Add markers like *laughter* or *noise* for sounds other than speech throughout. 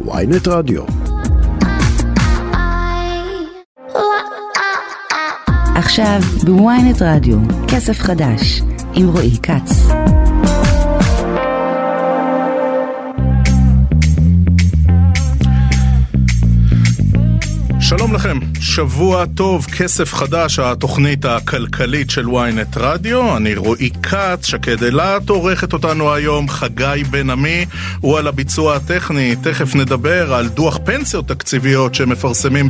ויינט רדיו. עכשיו בוויינט רדיו, כסף חדש, עם רועי כץ. לכם, שבוע טוב, כסף חדש, התוכנית הכלכלית של ynet רדיו, אני רועי כץ, שקד אילת עורכת אותנו היום, חגי בן עמי, הוא על הביצוע הטכני, תכף נדבר על דוח פנסיות תקציביות שמפרסמים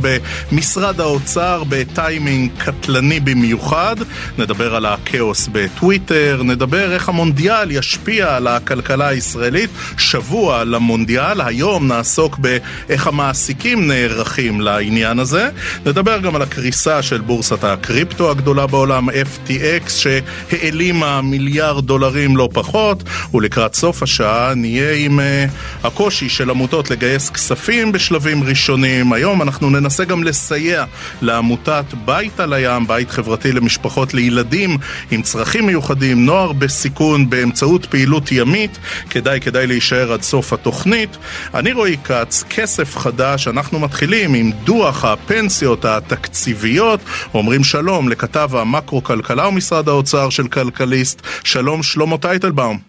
במשרד האוצר בטיימינג קטלני במיוחד, נדבר על הכאוס בטוויטר, נדבר איך המונדיאל ישפיע על הכלכלה הישראלית, שבוע למונדיאל, היום נעסוק באיך המעסיקים נערכים לעניין העניין הזה. נדבר גם על הקריסה של בורסת הקריפטו הגדולה בעולם, FTX, שהעלימה מיליארד דולרים לא פחות, ולקראת סוף השעה נהיה עם uh, הקושי של עמותות לגייס כספים בשלבים ראשונים. היום אנחנו ננסה גם לסייע לעמותת בית על הים, בית חברתי למשפחות לילדים עם צרכים מיוחדים, נוער בסיכון, באמצעות פעילות ימית. כדאי, כדאי להישאר עד סוף התוכנית. אני רועי כץ, כסף חדש, אנחנו מתחילים עם דוח דוח הפנסיות התקציביות. אומרים שלום לכתב המקרו-כלכלה ומשרד האוצר של כלכליסט. שלום שלמה טייטלבאום.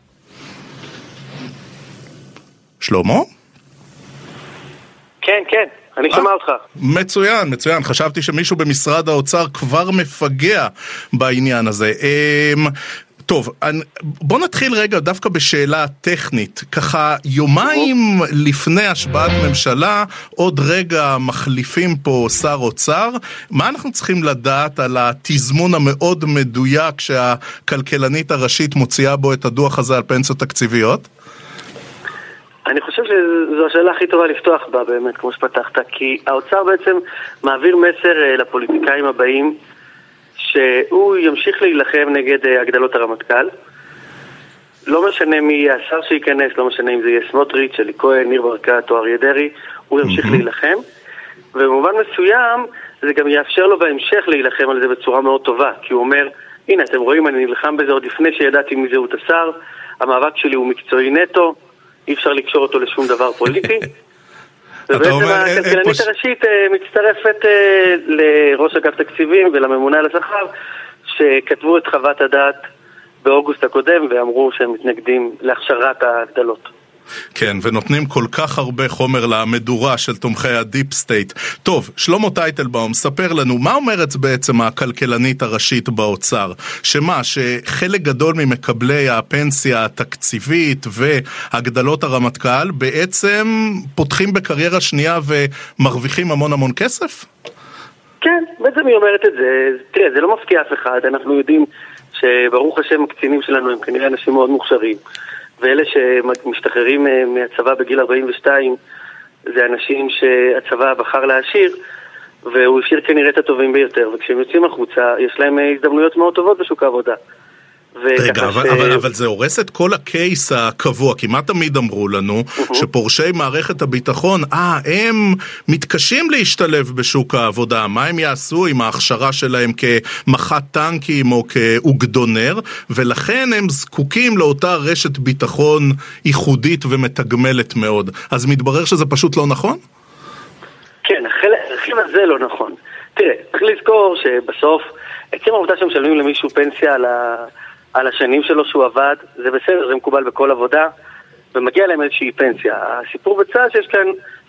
שלמה? כן, כן. אני שומע אותך. מצוין, מצוין. חשבתי שמישהו במשרד האוצר כבר מפגע בעניין הזה. טוב, בוא נתחיל רגע דווקא בשאלה טכנית. ככה, יומיים לפני השבעת ממשלה, עוד רגע מחליפים פה שר אוצר. מה אנחנו צריכים לדעת על התזמון המאוד מדויק שהכלכלנית הראשית מוציאה בו את הדוח הזה על פנסיות תקציביות? אני חושב שזו השאלה הכי טובה לפתוח בה באמת, כמו שפתחת, כי האוצר בעצם מעביר מסר אה, לפוליטיקאים הבאים שהוא ימשיך להילחם נגד אה, הגדלות הרמטכ"ל. לא משנה מי יהיה השר שייכנס, לא משנה אם זה יהיה סמוטריץ', אלי כהן, ניר ברקת או אריה דרעי, הוא ימשיך. להילחם. ובמובן מסוים זה גם יאפשר לו בהמשך להילחם על זה בצורה מאוד טובה, כי הוא אומר, הנה אתם רואים, אני נלחם בזה עוד לפני שידעתי מי זהות השר, המאבק שלי הוא מקצועי נטו, אי אפשר לקשור אותו לשום דבר פוליטי. *laughs* ובעצם הכלכלנית הראשית אה, מצטרפת אה, לראש אגף תקציבים ולממונה על השכר שכתבו את חוות הדעת באוגוסט הקודם ואמרו שהם מתנגדים להכשרת ההגדלות. כן, ונותנים כל כך הרבה חומר למדורה של תומכי ה deep state. טוב, שלמה טייטלבאום, ספר לנו, מה אומרת בעצם הכלכלנית הראשית באוצר? שמה, שחלק גדול ממקבלי הפנסיה התקציבית והגדלות הרמטכ"ל בעצם פותחים בקריירה שנייה ומרוויחים המון המון כסף? כן, בעצם היא אומרת את זה. תראה, זה לא מפתיע אף אחד, אנחנו יודעים שברוך השם הקצינים שלנו הם כנראה אנשים מאוד מוכשרים. ואלה שמשתחררים אה, מהצבא בגיל 42 זה אנשים שהצבא בחר להשאיר והוא השאיר כנראה את הטובים ביותר וכשהם יוצאים החוצה יש להם אה, הזדמנויות מאוד טובות בשוק העבודה. רגע, אבל, ש... אבל, אבל זה הורס את כל הקייס הקבוע, כי מה תמיד אמרו לנו? Uh-huh. שפורשי מערכת הביטחון, אה, הם מתקשים להשתלב בשוק העבודה, מה הם יעשו עם ההכשרה שלהם כמח"ט טנקים או כאוגדונר, ולכן הם זקוקים לאותה רשת ביטחון ייחודית ומתגמלת מאוד. אז מתברר שזה פשוט לא נכון? כן, הרכיב הזה לא נכון. תראה, צריך לזכור שבסוף, עצם העובדה שמשלמים למישהו פנסיה על ה... על השנים שלו שהוא עבד, זה בסדר, זה מקובל בכל עבודה, ומגיע להם איזושהי פנסיה. הסיפור בצד שיש כאן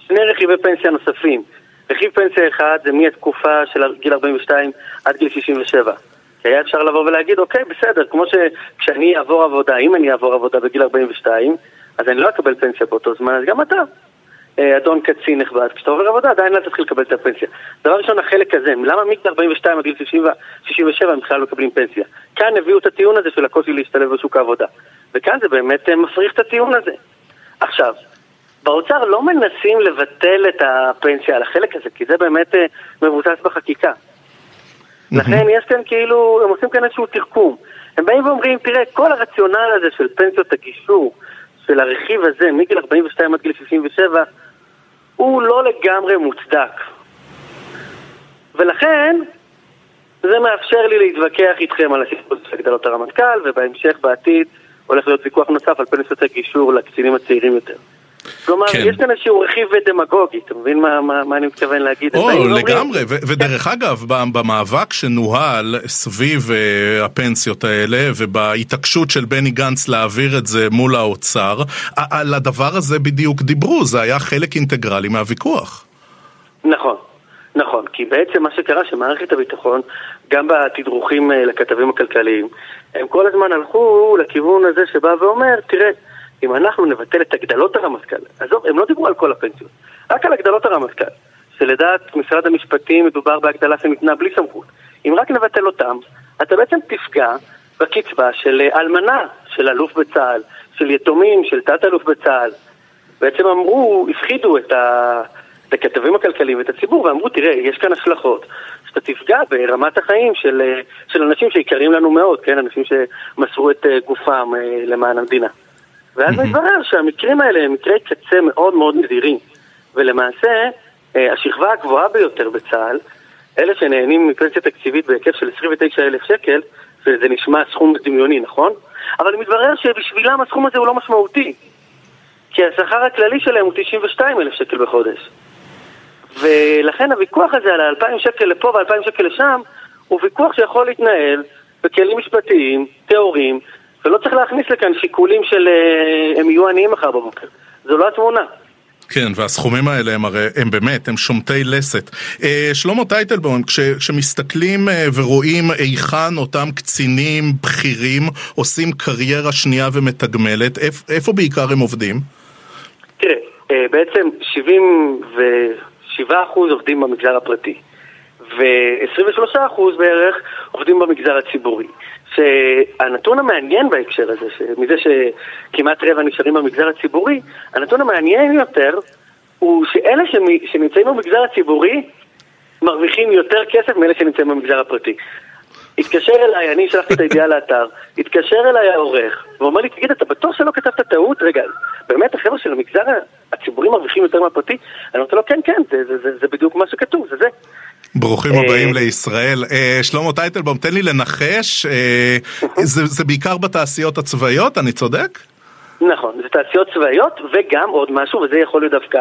שני רכיבי פנסיה נוספים. רכיב פנסיה אחד זה מהתקופה של גיל 42 עד גיל 67. כי היה אפשר לבוא ולהגיד, אוקיי, בסדר, כמו שכשאני אעבור עבודה, אם אני אעבור עבודה בגיל 42, אז אני לא אקבל פנסיה באותו זמן, אז גם אתה. אה, אדון קצין נכבד, כשאתה עובר עבודה עדיין לא תתחיל לקבל את הפנסיה. דבר ראשון, החלק הזה, למה מגיל 42 עד גיל 67 הם בכלל לא מקבלים פנסיה? כאן הביאו את הטיעון הזה של הקושי להשתלב בשוק העבודה. וכאן זה באמת אה, מפריך את הטיעון הזה. עכשיו, באוצר לא מנסים לבטל את הפנסיה על החלק הזה, כי זה באמת אה, מבוסס בחקיקה. לכן יש כאן כאילו, הם עושים כאן איזשהו תחכום. הם באים ואומרים, תראה, כל הרציונל הזה של פנסיות הגישור, של הרכיב הזה מגיל 42 עד גיל 67, הוא לא לגמרי מוצדק. ולכן, זה מאפשר לי להתווכח איתכם על הסיפור של הגדלות הרמטכ"ל, ובהמשך, בעתיד, הולך להיות ויכוח נוסף על פנסיות הגישור לקצינים הצעירים יותר. כלומר, כן. יש כאן איזשהו רכיב דמגוגי, אתה מבין מה, מה, מה אני מתכוון להגיד? או, לגמרי, ו- ודרך אגב, במאבק שנוהל סביב uh, הפנסיות האלה, ובהתעקשות של בני גנץ להעביר את זה מול האוצר, על הדבר הזה בדיוק דיברו, זה היה חלק אינטגרלי מהוויכוח. נכון. נכון, כי בעצם מה שקרה שמערכת הביטחון, גם בתדרוכים אה, לכתבים הכלכליים, הם כל הזמן הלכו לכיוון הזה שבא ואומר, תראה, אם אנחנו נבטל את הגדלות הרמטכ"ל, עזוב, הם לא דיברו על כל הפנסיות, רק על הגדלות הרמטכ"ל, שלדעת משרד המשפטים מדובר בהגדלה שניתנה בלי סמכות. אם רק נבטל אותם, אתה בעצם תפגע בקצבה של אה, אלמנה, של אלוף בצה"ל, של יתומים, של תת-אלוף בצה"ל. בעצם אמרו, הפחידו את, ה... את הכתבים הכלכליים ואת הציבור ואמרו, תראה, יש כאן השלכות שאתה תפגע ברמת החיים של, אה, של אנשים שיקרים לנו מאוד, כן? אנשים שמסרו את אה, גופם למען המדינה. ואז. מתברר שהמקרים האלה הם מקרי קצה מאוד מאוד נדירים. ולמעשה, אה, השכבה הגבוהה ביותר בצה"ל, אלה שנהנים מפנסיה תקציבית בהיקף של 29,000 שקל, וזה נשמע סכום דמיוני, נכון? אבל מתברר שבשבילם הסכום הזה הוא לא משמעותי. כי השכר הכללי שלהם הוא 92,000 שקל בחודש. ולכן הוויכוח הזה על ה-2,000 שקל לפה ו-2,000 שקל לשם, הוא ויכוח שיכול להתנהל בכלים משפטיים, טהורים, ולא צריך להכניס לכאן שיקולים של אה, הם יהיו עניים מחר בבוקר. זו לא התמונה. כן, והסכומים האלה הם הרי, הם באמת, הם שומטי לסת. אה, שלמה טייטלבום, כש, כשמסתכלים אה, ורואים היכן אותם קצינים בכירים עושים קריירה שנייה ומתגמלת, איפ, איפה בעיקר הם עובדים? תראה, אה, בעצם 77% עובדים במגזר הפרטי, ו-23% בערך עובדים במגזר הציבורי. שהנתון המעניין בהקשר הזה, מזה שכמעט רבע נשארים במגזר הציבורי, הנתון המעניין יותר הוא שאלה שנמצאים במגזר הציבורי מרוויחים יותר כסף מאלה שנמצאים במגזר הפרטי. התקשר אליי, אני שלחתי את הידיעה לאתר, התקשר אליי העורך, ואומר לי, תגיד, אתה בטוח שלא כתבת טעות? רגע, באמת החבר'ה של המגזר הציבורי מרוויחים יותר מהפרטי? אני אומר לו, כן, כן, זה, זה, זה, זה בדיוק מה שכתוב, זה זה. ברוכים אה, הבאים לישראל. אה, שלמה טייטלבום, תן לי לנחש, אה, זה בעיקר בתעשיות הצבאיות, אני צודק? נכון, זה תעשיות צבאיות וגם עוד משהו, וזה יכול להיות דווקא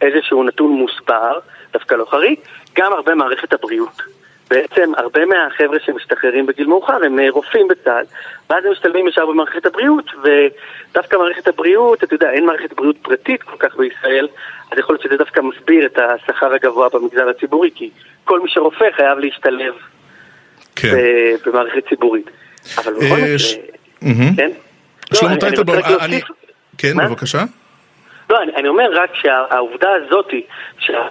איזשהו נתון מוסבר, דווקא לא חריג, גם הרבה מערכת הבריאות. בעצם הרבה מהחבר'ה שמשתחררים בגיל מאוחר הם רופאים בצה"ל, ואז הם משתלבים ישר במערכת הבריאות, ודווקא מערכת הבריאות, אתה יודע, אין מערכת בריאות פרטית כל כך בישראל, אז יכול להיות שזה דווקא מסביר את השכר הגבוה במגזר הציבורי, כי כל מי שרופא חייב להשתלב כן. במערכת ציבורית. אבל בכל אה, מקרה, כן? שלמה לא, טייטלבום, אני... כן, בבקשה. לא, אני אומר רק שהעובדה הזאתי, אה,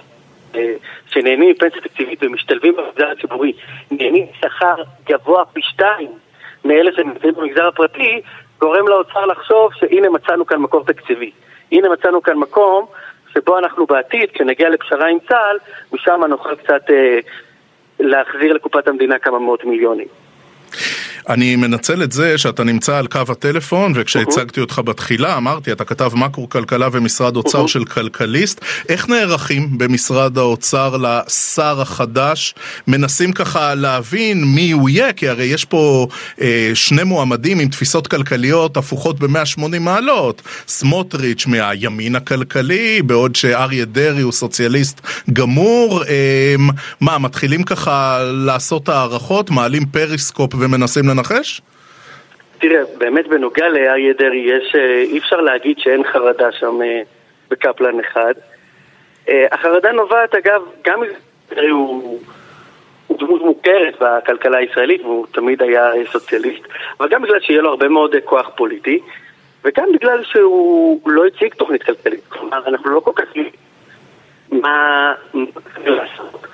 שנהנים מפנסיה תקציבית ומשתלבים במגזר הציבורי, נהנים שכר גבוה פי שתיים מאלה שנמצאים במגזר הפרטי, גורם לאוצר לחשוב שהנה מצאנו כאן מקור תקציבי. הנה מצאנו כאן מקום שבו אנחנו בעתיד, כשנגיע לפשרה עם צה"ל, משם נוכל קצת אה, להחזיר לקופת המדינה כמה מאות מיליונים. אני מנצל את זה שאתה נמצא על קו הטלפון, וכשהצגתי אותך בתחילה אמרתי, אתה כתב מקרו כלכלה ומשרד אוצר של כלכליסט. איך נערכים במשרד האוצר לשר החדש? מנסים ככה להבין מי הוא יהיה, כי הרי יש פה אה, שני מועמדים עם תפיסות כלכליות הפוכות ב-180 מעלות. סמוטריץ' מהימין הכלכלי, בעוד שאריה דרעי הוא סוציאליסט גמור. אה, מה, מתחילים ככה לעשות הערכות, מעלים פריסקופ ומנסים לנחש? תראה, באמת בנוגע לאריה דרעי יש, אה, אי אפשר להגיד שאין חרדה שם אה, בקפלן אחד. אה, החרדה נובעת אגב, גם דרעי הוא, הוא דמות מוכרת בכלכלה הישראלית והוא תמיד היה סוציאליסט, אבל גם בגלל שיהיה לו הרבה מאוד כוח פוליטי, וגם בגלל שהוא לא הציג תוכנית כלכלית. כלומר, אנחנו לא כל כך יודעים מה לעשות.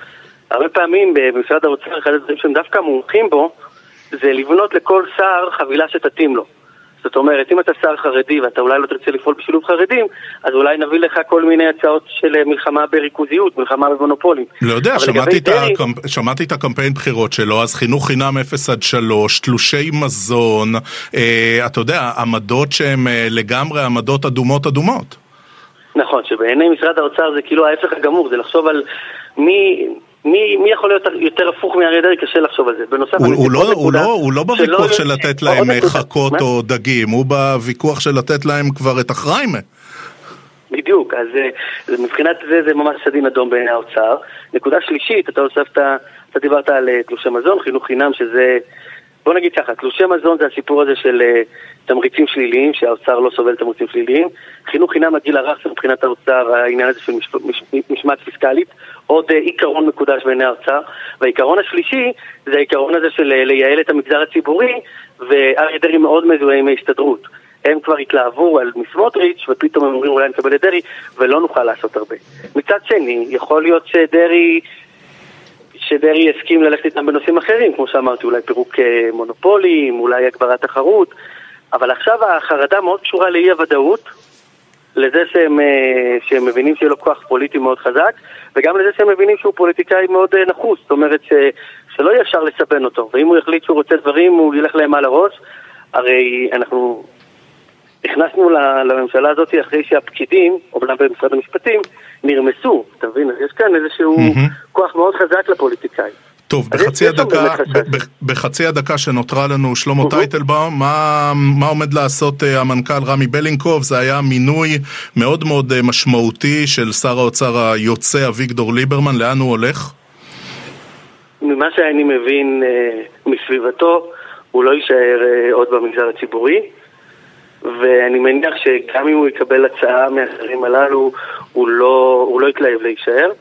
הרבה פעמים במשרד האוצר, אחד הדברים שהם דווקא מומחים בו, זה לבנות לכל שר חבילה שתתאים לו. זאת אומרת, אם אתה שר חרדי ואתה אולי לא תרצה לפעול בשילוב חרדים, אז אולי נביא לך כל מיני הצעות של מלחמה בריכוזיות, מלחמה במונופולים. לא יודע, שמעתי, את דרי... הקמפ... שמעתי את הקמפיין בחירות שלו, אז חינוך חינם 0 עד 3, תלושי מזון, אה, אתה יודע, עמדות שהן אה, לגמרי עמדות אדומות אדומות. נכון, שבעיני משרד האוצר זה כאילו ההפך הגמור, זה לחשוב על מי, מי, מי יכול להיות יותר הפוך מאריה דרעי? קשה לחשוב על זה. בנוסף, הוא, הוא, לא, הוא, לא, הוא לא בוויכוח של לתת להם חכות או דגים, הוא בוויכוח של לתת להם כבר את החריימה. בדיוק, אז אה, מבחינת זה זה ממש סדין אדום בעיני האוצר. נקודה שלישית, אתה הוספת, אתה דיברת על אה, תלושי מזון, חינוך חינם, שזה, בוא נגיד ככה, תלושי מזון זה הסיפור הזה של uh, תמריצים שליליים, שהאוצר לא סובל תמריצים שליליים. חינוך חינם לגיל הרך זה מבחינת האוצר העניין הזה של מש, מש, משמעת פיסקלית, עוד uh, עיקרון מקודש בעיני האוצר. והעיקרון השלישי זה העיקרון הזה של uh, לייעל את המגזר הציבורי, ואריה דרעי מאוד מזוהה עם ההסתדרות. הם כבר התלהבו על מסמוטריץ', ופתאום הם אומרים אולי נקבל את דרעי, ולא נוכל לעשות הרבה. מצד שני, יכול להיות שדרעי... שדרעי יסכים ללכת איתם בנושאים אחרים, כמו שאמרתי, אולי פירוק אה, מונופולים, אולי הגברת תחרות, אבל עכשיו החרדה מאוד קשורה לאי הוודאות, לזה שהם, אה, שהם מבינים שיהיה לו כוח פוליטי מאוד חזק, וגם לזה שהם מבינים שהוא פוליטיקאי מאוד אה, נחוס, זאת אומרת ש, שלא יהיה אפשר לסבן אותו, ואם הוא יחליט שהוא רוצה דברים, הוא ילך להם על הראש, הרי אנחנו נכנסנו לממשלה הזאת אחרי שהפקידים, אומנם במשרד המשפטים, נרמסו, אתה מבין? יש כאן איזשהו mm-hmm. כוח מאוד חזק לפוליטיקאים. טוב, בחצי הדקה, בחצי הדקה שנותרה לנו, שלמה. טייטלבאום, מה, מה עומד לעשות uh, המנכ"ל רמי בלינקוב? זה היה מינוי מאוד מאוד uh, משמעותי של שר האוצר היוצא אביגדור ליברמן, לאן הוא הולך? ממה שאני מבין uh, מסביבתו, הוא לא יישאר עוד במגזר הציבורי. ואני מניח שגם אם הוא יקבל הצעה מהשרים הללו, הוא לא, הוא לא יתלהב להישאר.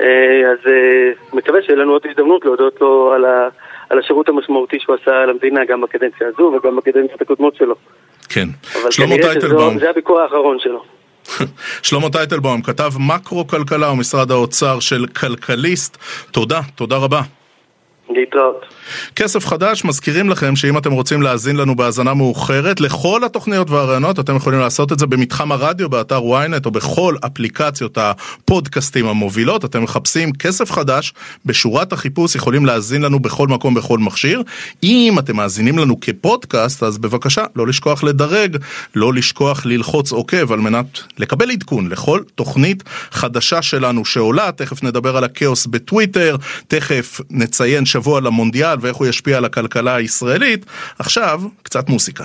אה, אז אה, מקווה שיהיה לנו עוד הזדמנות להודות לו על, ה, על השירות המשמעותי שהוא עשה למדינה גם בקדנציה הזו וגם בקדנציות הקודמות שלו. כן. שלמה טייטלבאום. זה הביקור האחרון שלו. *laughs* שלמה טייטלבאום, כתב מקרו-כלכלה ומשרד האוצר של כלכליסט. תודה, תודה רבה. להתראות. כסף חדש, מזכירים לכם שאם אתם רוצים להאזין לנו בהאזנה מאוחרת, לכל התוכניות והרעיונות אתם יכולים לעשות את זה במתחם הרדיו, באתר ynet או בכל אפליקציות הפודקאסטים המובילות. אתם מחפשים כסף חדש, בשורת החיפוש יכולים להאזין לנו בכל מקום, בכל מכשיר. אם אתם מאזינים לנו כפודקאסט, אז בבקשה, לא לשכוח לדרג, לא לשכוח ללחוץ עוקב על מנת לקבל עדכון לכל תוכנית חדשה שלנו שעולה. תכף נדבר על הכאוס בטוויטר, תכף נציין שבוע למונדיאל ואיך הוא ישפיע על הכלכלה הישראלית. עכשיו, קצת מוסיקה.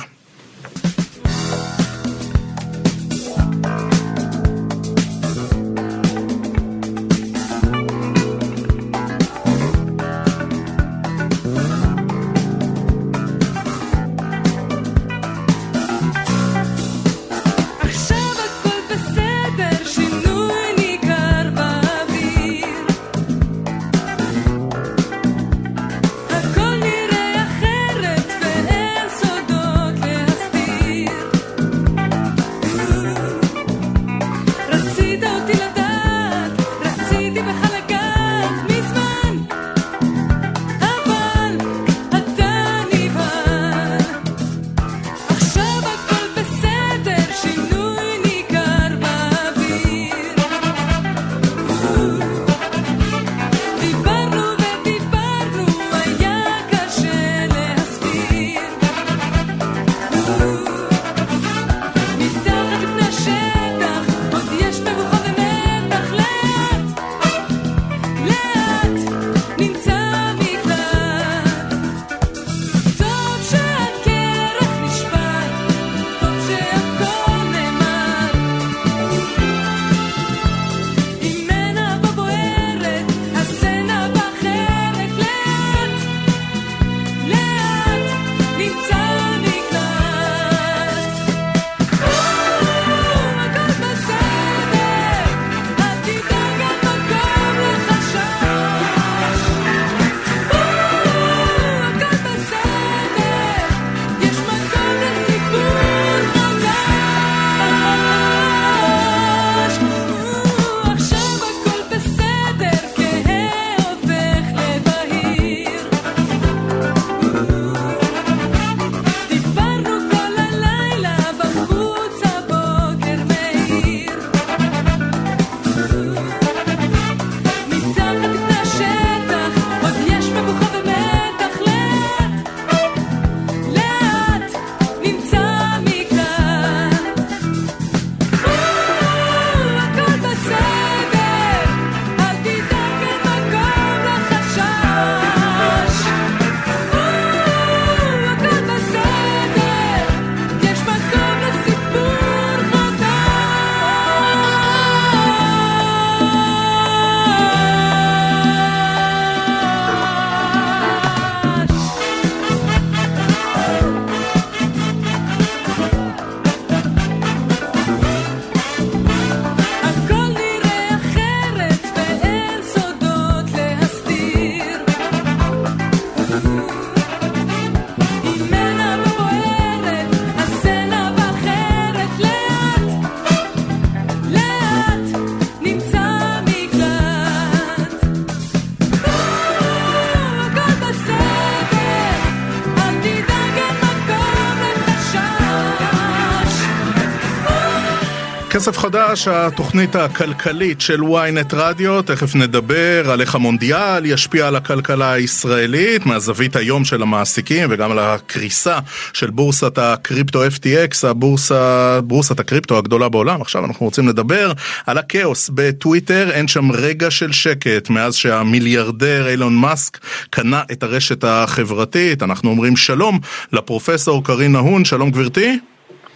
חדש, התוכנית הכלכלית של ynet רדיו, תכף נדבר על איך המונדיאל ישפיע על הכלכלה הישראלית, מהזווית היום של המעסיקים וגם על הקריסה של בורסת הקריפטו FTX, הבורסה, בורסת הקריפטו הגדולה בעולם. עכשיו אנחנו רוצים לדבר על הכאוס בטוויטר, אין שם רגע של שקט מאז שהמיליארדר אילון מאסק קנה את הרשת החברתית. אנחנו אומרים שלום לפרופסור קרין נהון, שלום גברתי.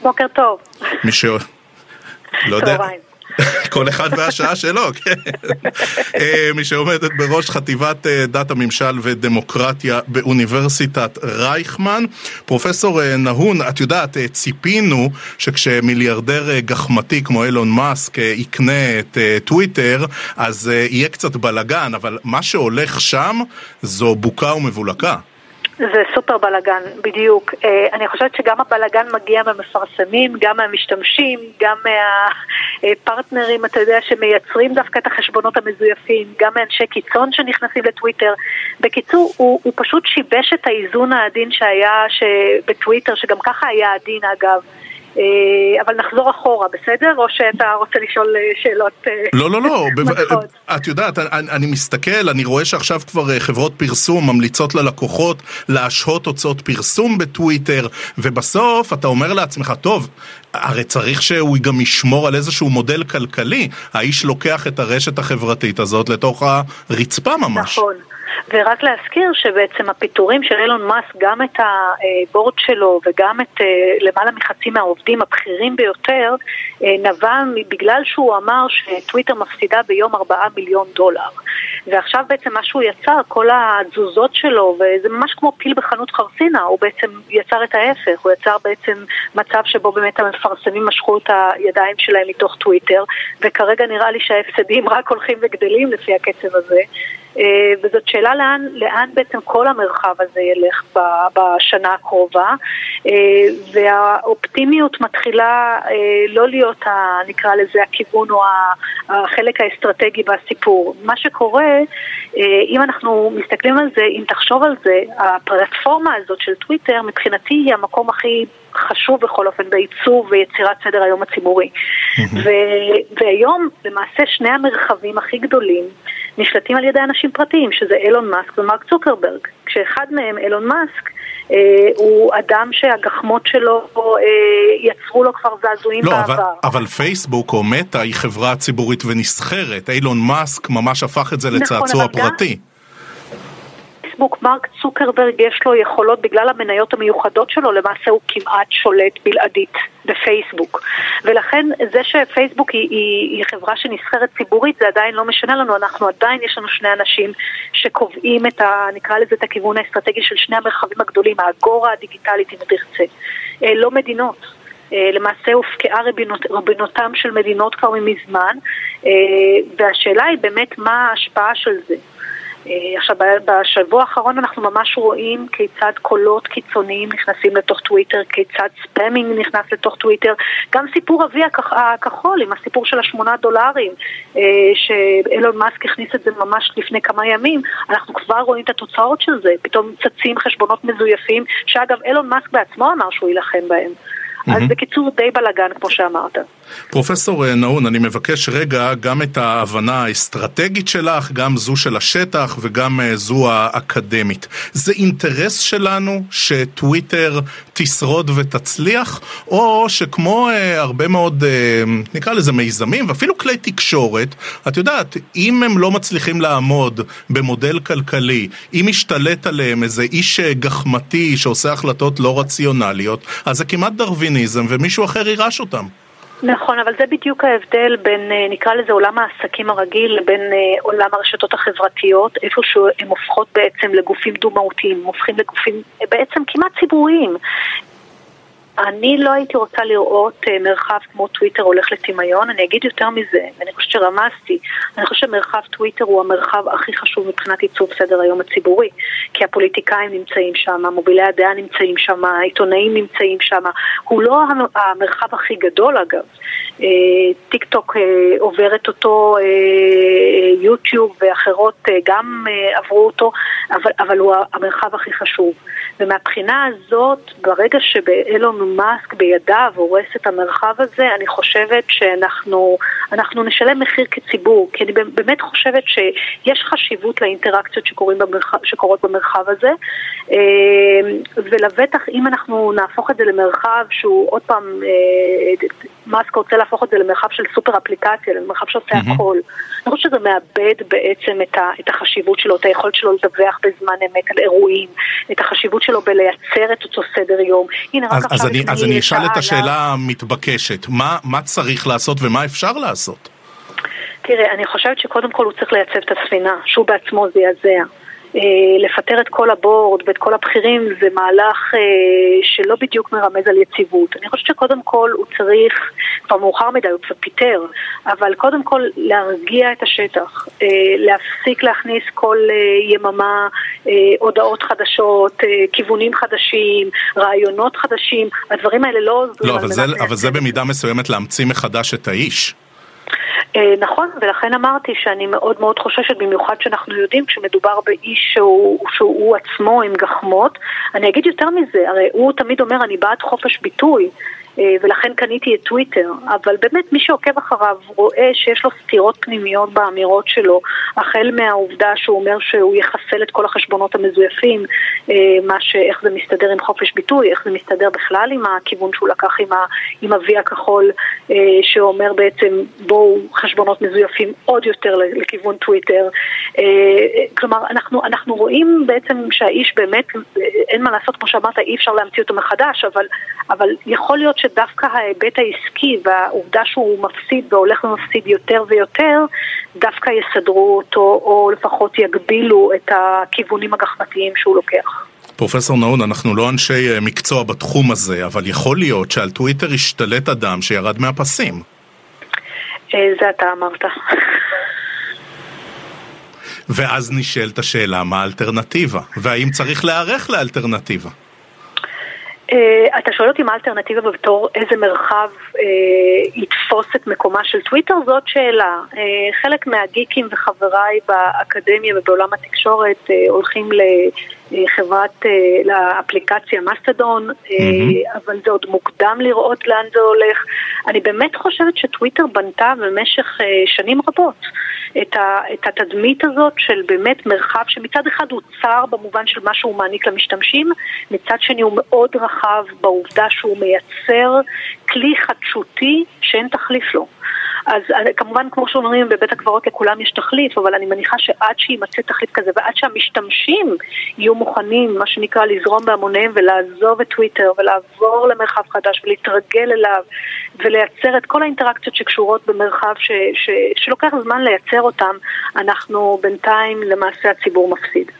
בוקר טוב. מי ש... לא יודע. *laughs* כל אחד והשעה שלו, כן. אה, מי שעומדת בראש חטיבת אה, דת הממשל ודמוקרטיה באוניברסיטת רייכמן. פרופסור אה, נהון, את יודעת, ציפינו שכשמיליארדר גחמתי כמו אילון מאסק יקנה את טוויטר, אז יהיה קצת בלאגן, אבל מה שהולך שם זו בוקה ומבולקה. זה סופר בלאגן, בדיוק. אה, אני חושבת שגם הבלאגן מגיע מהמפרסמים, גם מהמשתמשים, גם מהפרטנרים, אתה יודע, שמייצרים דווקא את החשבונות המזויפים, גם מאנשי קיצון שנכנסים לטוויטר. בקיצור, הוא, הוא פשוט שיבש את האיזון העדין שהיה בטוויטר, שגם ככה היה עדין אגב. אה, אבל נחזור אחורה, בסדר? או שאתה רוצה לשאול אה, שאלות אה, לא, לא, לא. *laughs* את יודעת, אני, אני מסתכל, אני רואה שעכשיו כבר חברות פרסום ממליצות ללקוחות להשהות הוצאות פרסום בטוויטר, ובסוף אתה אומר לעצמך, טוב, הרי צריך שהוא גם ישמור על איזשהו מודל כלכלי. האיש לוקח את הרשת החברתית הזאת לתוך הרצפה ממש. נכון. ורק להזכיר שבעצם הפיטורים של אילון מאסק, גם את הבורד שלו וגם את אה, למעלה מחצי מהעובדים הבכירים ביותר, אה, נבע בגלל שהוא אמר שטוויטר מפסידה ביום 4 מיליון דולר. ועכשיו בעצם מה שהוא יצר, כל התזוזות שלו, וזה ממש כמו פיל בחנות חרסינה, הוא בעצם יצר את ההפך, הוא יצר בעצם מצב שבו באמת המפרסמים משכו את הידיים שלהם מתוך טוויטר, וכרגע נראה לי שההפסדים רק הולכים וגדלים לפי הקצב הזה. אה, וזאת שאלה לאן, לאן בעצם כל המרחב הזה ילך בשנה הקרובה אה, והאופטימיות מתחילה אה, לא להיות, ה, נקרא לזה, הכיוון או החלק האסטרטגי בסיפור. מה שקורה, אם אנחנו מסתכלים על זה, אם תחשוב על זה, הפלטפורמה הזאת של טוויטר מבחינתי היא המקום הכי חשוב בכל אופן בעיצוב ויצירת סדר היום הציבורי. והיום למעשה שני המרחבים הכי גדולים נשלטים על ידי אנשים פרטיים, שזה אילון מאסק ומרק צוקרברג. כשאחד מהם, אילון מאסק, אה, הוא אדם שהגחמות שלו אה, יצרו לו כבר זעזועים לא, בעבר. אבל, אבל פייסבוק או מטא היא חברה ציבורית ונסחרת. אילון מאסק ממש הפך את זה נכון, לצעצוע פרטי. גם... בפייסבוק מרק צוקרברג יש לו יכולות בגלל המניות המיוחדות שלו, למעשה הוא כמעט שולט בלעדית בפייסבוק. ולכן זה שפייסבוק היא, היא, היא חברה שנסחרת ציבורית זה עדיין לא משנה לנו, אנחנו עדיין יש לנו שני אנשים שקובעים את ה... נקרא לזה את הכיוון האסטרטגי של שני המרחבים הגדולים, האגורה הדיגיטלית אם תרצה. אה, לא מדינות. אה, למעשה הופקעה ריבונות, ריבונותם של מדינות כבר מזמן, אה, והשאלה היא באמת מה ההשפעה של זה. אה, עכשיו, בשבוע האחרון אנחנו ממש רואים כיצד קולות קיצוניים נכנסים לתוך טוויטר, כיצד spamming נכנס לתוך טוויטר. גם סיפור ה-V הכחול עם הסיפור של השמונה דולרים, אה, שאילון מאסק הכניס את זה ממש לפני כמה ימים, אנחנו כבר רואים את התוצאות של זה. פתאום צצים חשבונות מזויפים, שאגב, אילון מאסק בעצמו אמר שהוא יילחם בהם. אז בקיצור די בלאגן כמו שאמרת. פרופסור אה, נאון, אני מבקש רגע גם את ההבנה האסטרטגית שלך, גם זו של השטח וגם אה, זו האקדמית. זה אינטרס שלנו שטוויטר תשרוד ותצליח, או שכמו אה, הרבה מאוד, אה, נקרא לזה מיזמים, ואפילו כלי תקשורת, את יודעת, אם הם לא מצליחים לעמוד במודל כלכלי, אם משתלט עליהם איזה איש אה, גחמתי שעושה החלטות לא רציונליות, אז זה כמעט דרוויניזם ומישהו אחר יירש אותם. נכון, אבל זה בדיוק ההבדל בין, אה, נקרא לזה עולם העסקים הרגיל, לבין אה, עולם הרשתות החברתיות, איפה שהן הופכות בעצם לגופים דו-מהותיים, הופכים לגופים אה, בעצם כמעט ציבוריים. אני לא הייתי רוצה לראות uh, מרחב כמו טוויטר הולך לטמיון, אני אגיד יותר מזה, ואני חושבת שרמזתי, אני חושבת שמרחב טוויטר הוא המרחב הכי חשוב מבחינת עיצוב סדר היום הציבורי, כי הפוליטיקאים נמצאים שם, מובילי הדעה נמצאים שם, העיתונאים נמצאים שם, הוא לא המרחב הכי גדול אגב, uh, טיק טוק uh, עובר את אותו, יוטיוב ואחרות גם עברו אותו, אבל, אבל הוא המרחב הכי חשוב, ומהבחינה הזאת, ברגע שבאלון מאסק בידיו הורס את המרחב הזה, אני חושבת שאנחנו נשלם מחיר כציבור, כי אני באמת חושבת שיש חשיבות לאינטראקציות במרחב, שקורות במרחב הזה, ולבטח אם אנחנו נהפוך את זה למרחב שהוא עוד פעם, מאסק רוצה להפוך את זה למרחב של סופר אפליקציה, למרחב שעושה mm-hmm. הכל. אני חושבת שזה מאבד בעצם את, ה, את החשיבות שלו, את היכולת שלו לדווח בזמן אמת על אירועים, את החשיבות שלו בלייצר את אותו סדר יום. הנה, רק אז, עכשיו... אז אני, אז אני אשאל את השאלה המתבקשת, מה, מה צריך לעשות ומה אפשר לעשות? תראה, אני חושבת שקודם כל הוא צריך לייצב את הספינה, שהוא בעצמו זעזע. אה, לפטר את כל הבורד ואת כל הבכירים זה מהלך אה, שלא בדיוק מרמז על יציבות. אני חושבת שקודם כל הוא צריך, כבר מאוחר מדי, הוא קצת פיטר, אבל קודם כל להרגיע את השטח, אה, להפסיק להכניס כל יממה הודעות חדשות, כיוונים חדשים, רעיונות חדשים, הדברים האלה לא עוזרים. לא, אבל זה, אבל זה במידה מסוימת להמציא מחדש את האיש. אה, נכון, ולכן אמרתי שאני מאוד מאוד חוששת, במיוחד שאנחנו יודעים כשמדובר באיש שהוא, שהוא עצמו עם גחמות. אני אגיד יותר מזה, הרי הוא תמיד אומר אני בעד חופש ביטוי. אה, ולכן קניתי את טוויטר, אבל באמת מי שעוקב אחריו רואה שיש לו סתירות פנימיות באמירות שלו, החל מהעובדה שהוא אומר שהוא יחסל את כל החשבונות המזויפים, אה, מה ש... איך זה מסתדר עם חופש ביטוי, איך זה מסתדר בכלל עם הכיוון שהוא לקח עם, ה... עם ה-V הכחול, אה, שאומר בעצם בואו חשבונות מזויפים עוד יותר לכיוון טוויטר. כלומר, אנחנו, אנחנו רואים בעצם שהאיש באמת, אין מה לעשות, כמו שאמרת, אי אפשר להמציא אותו מחדש, אבל, אבל יכול להיות שדווקא ההיבט העסקי והעובדה שהוא מפסיד והולך ומפסיד יותר ויותר, דווקא יסדרו אותו או לפחות יגבילו את הכיוונים הגחמתיים שהוא לוקח. פרופסור נאון, אנחנו לא אנשי אה, מקצוע בתחום הזה, אבל יכול להיות שעל טוויטר השתלט אדם שירד מהפסים. אה, זה אתה אמרת. ואז נשאלת השאלה מה האלטרנטיבה, והאם צריך להיערך לאלטרנטיבה. Uh, אתה שואל אותי מה האלטרנטיבה בתור איזה מרחב uh, יתפוס את מקומה של טוויטר? זאת שאלה. Uh, חלק מהגיקים וחבריי באקדמיה ובעולם התקשורת uh, הולכים uh, לאפליקציה מסטדון, mm-hmm. uh, אבל זה עוד מוקדם לראות לאן זה הולך. אני באמת חושבת שטוויטר בנתה במשך שנים רבות. את, ה, את התדמית הזאת של באמת מרחב שמצד אחד הוא צר במובן של מה שהוא מעניק למשתמשים, מצד שני הוא מאוד רחב בעובדה שהוא מייצר כלי חדשותי שאין תחליף לו. אז אה, כמובן, כמו שאומרים, בבית הקברות לכולם יש תחליף, אבל אני מניחה שעד שיימצא תחליף כזה ועד שהמשתמשים יהיו מוכנים, מה שנקרא, לזרום בהמוניהם ולעזוב את טוויטר ולעבור למרחב חדש ולהתרגל אליו ולייצר את כל האינטראקציות שקשורות במרחב ש, ש, שלוקח זמן לייצר אותם, אנחנו בינתיים, למעשה הציבור מפסיד.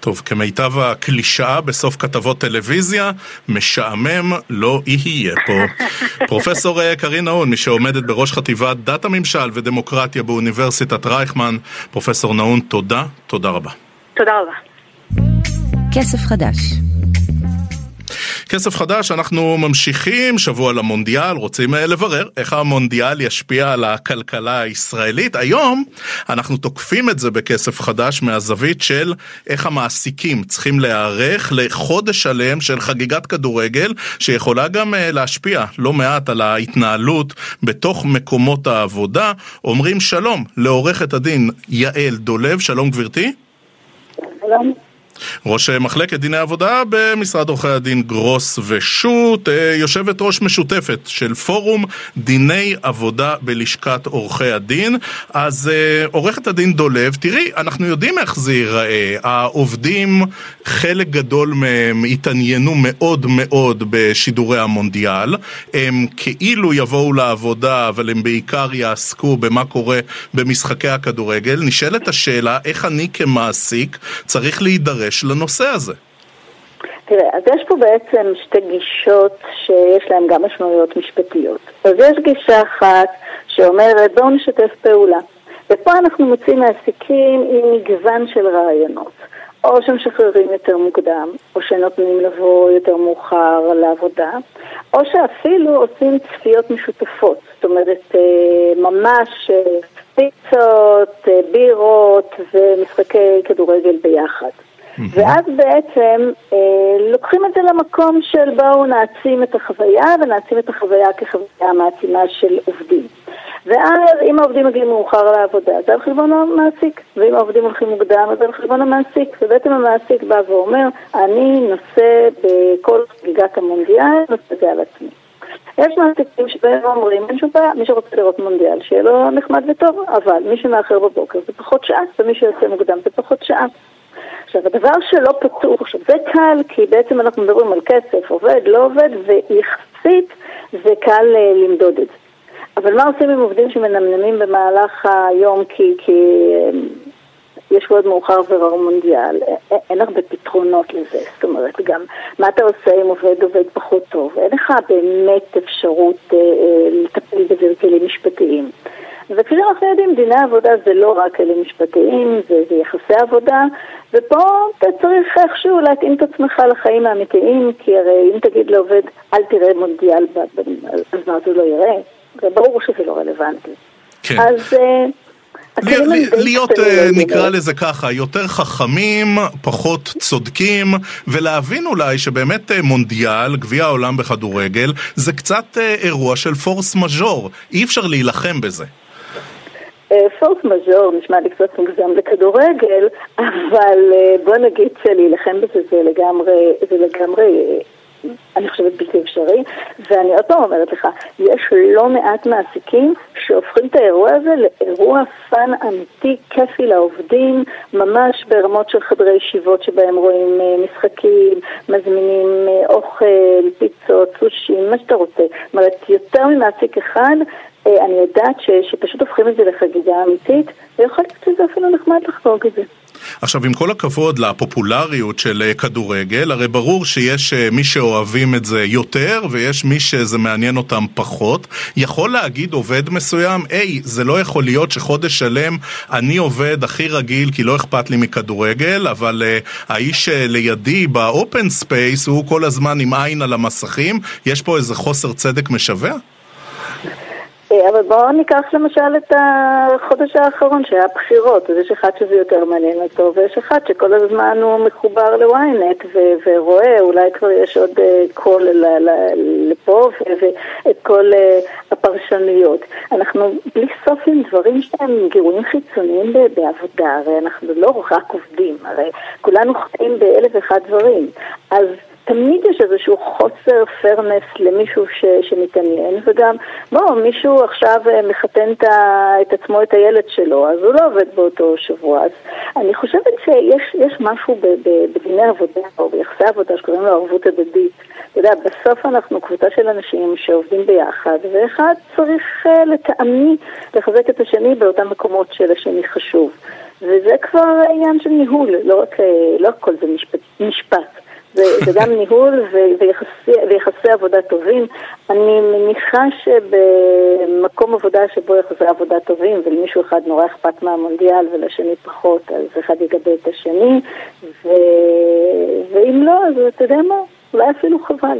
טוב, כמיטב הקלישאה בסוף כתבות טלוויזיה, משעמם לא יהיה פה. *laughs* פרופסור אה, קרין נאון, מי שעומדת בראש חטיבת דת הממשל ודמוקרטיה באוניברסיטת רייכמן, פרופסור נאון, תודה, תודה רבה. תודה רבה. כסף חדש כסף חדש, אנחנו ממשיכים, שבוע למונדיאל, רוצים אה, לברר איך המונדיאל ישפיע על הכלכלה הישראלית. היום אנחנו תוקפים את זה בכסף חדש מהזווית של איך המעסיקים צריכים להיערך לחודש שלם של חגיגת כדורגל, שיכולה גם אה, להשפיע לא מעט על ההתנהלות בתוך מקומות העבודה. אומרים שלום לעורכת הדין יעל דולב, שלום גברתי. שלום. ראש מחלקת דיני עבודה במשרד עורכי הדין גרוס ושות', אה, יושבת ראש משותפת של פורום דיני עבודה בלשכת עורכי הדין. אז אה, עורכת הדין דולב, תראי, אנחנו יודעים איך זה ייראה. העובדים, חלק גדול מהם התעניינו מאוד מאוד בשידורי המונדיאל. הם כאילו יבואו לעבודה, אבל הם בעיקר יעסקו במה קורה במשחקי הכדורגל. נשאלת השאלה, איך אני כמעסיק צריך להידרש יש לנושא הזה? תראה, אז יש פה בעצם שתי גישות שיש להן גם משמעויות משפטיות. אז יש גישה אחת שאומרת בואו נשתף פעולה. ופה אנחנו מוצאים מעסיקים עם מגוון של רעיונות. או שמשחררים יותר מוקדם, או שנותנים לבוא יותר מאוחר לעבודה, או שאפילו עושים צפיות משותפות. זאת אומרת, אה, ממש אה, פיצות, אה, בירות ומשחקי כדורגל ביחד. ואז בעצם אה, לוקחים את זה למקום של בואו נעצים את החוויה ונעצים את החוויה כחוויה מעצימה של עובדים. ואז אם העובדים מגיעים מאוחר לעבודה, זה על חשבון המעסיק, ואם העובדים הולכים מוקדם, זה על חשבון המעסיק, ובעצם המעסיק בא ואומר, אני נושא בכל חגיגת המונדיאל, נושא זה על עצמי. יש מעסיקים שבהם אומרים, אין שום בעיה, מי שרוצה לראות מונדיאל, שיהיה לו נחמד וטוב, אבל מי שמאחר בבוקר זה פחות שעה, ומי שיוצא מוקדם זה פחות שעה. עכשיו, הדבר שלא פתור, עכשיו זה קל, כי בעצם אנחנו מדברים על כסף, עובד, לא עובד, ויחסית זה קל uh, למדוד את זה. אבל מה עושים עם עובדים שמנמנמים במהלך היום כי, כי יש עוד מאוחר ורר מונדיאל? אין הרבה פתרונות לזה. זאת אומרת, גם מה אתה עושה אם עובד עובד פחות טוב? אין לך באמת אפשרות אה, אה, לטפל בזה בכלים משפטיים. וכפי שאנחנו יודעים, דיני עבודה זה לא רק כלים משפטיים, זה, זה יחסי עבודה, ופה אתה צריך איכשהו להתאים את עצמך לחיים האמיתיים, כי הרי אם תגיד לעובד, אל תראה מונדיאל, אז מה זה לא יראה? זה ברור שזה לא רלוונטי. כן. אז... אה, להיות, אה, נקרא לזה ככה, יותר חכמים, פחות צודקים, ולהבין אולי שבאמת אה, מונדיאל, גביע העולם בכדורגל, זה קצת אירוע של פורס מז'ור. אי אפשר להילחם בזה. פורס מז'ור נשמע לי קצת מוגזם לכדורגל, אבל בוא נגיד שלהילחם בזה זה לגמרי, זה לגמרי אני חושבת בלתי אפשרי, ואני עוד פעם אומרת לך, יש לא מעט מעסיקים שהופכים את האירוע הזה לאירוע fun אמיתי, כיפי לעובדים, ממש ברמות של חדרי ישיבות שבהם רואים אה, משחקים, מזמינים אה, אוכל, פיצות, סושים, מה שאתה רוצה. זאת אומרת, יותר ממעסיק אחד, אה, אני יודעת ש, שפשוט הופכים את זה לחגיגה אמיתית, ויכול להיות שזה אפילו נחמד לחגוג את זה. עכשיו, עם כל הכבוד לפופולריות של אה, כדורגל, הרי ברור שיש אה, מי שאוהבים את זה יותר ויש מי שזה מעניין אותם פחות. יכול להגיד עובד מסוים, היי, זה לא יכול להיות שחודש שלם אני עובד הכי רגיל כי לא אכפת לי מכדורגל, אבל uh, האיש לידי ב open space הוא כל הזמן עם עין על המסכים. יש פה איזה חוסר צדק משווע? אה, אבל בואו ניקח למשל את החודש האחרון שהיה בחירות, אז יש אחד שזה יותר מעניין אותו, ויש אחד שכל הזמן הוא מחובר ל-ynet ורואה, אולי כבר יש עוד אה, קול לפה ואת כל אה, הפרשנויות. אנחנו בלי סוף עם דברים שהם גירויים חיצוניים בעבודה, הרי אנחנו לא רק עובדים, הרי כולנו חיים באלף ואחד דברים. אז תמיד יש איזשהו חוסר פרנס למישהו ש, שמתעניין, וגם, בוא, מישהו עכשיו אה, מחתן את עצמו, את הילד שלו, אז הוא לא עובד באותו שבוע. אז אני חושבת שיש משהו בדיני עבודה, או ביחסי עבודה, שקוראים לו ערבות הדדית. אתה יודע, בסוף אנחנו קבוצה של אנשים שעובדים ביחד, ואחד צריך uh, לטעמי לחזק את השני באותם מקומות שלשני חשוב. וזה כבר עניין של ניהול, לא רק, אה, לא הכל זה משפט. משפט. זה, גם ניהול ויחסי, ויחסי עבודה טובים. אני מניחה שבמקום עבודה שבו יחסי עבודה טובים ולמישהו אחד נורא אכפת מהמונדיאל ולשני פחות, אז אחד יגבה את השני, ו... ואם לא, אז אתה יודע מה, אולי אפילו חבל.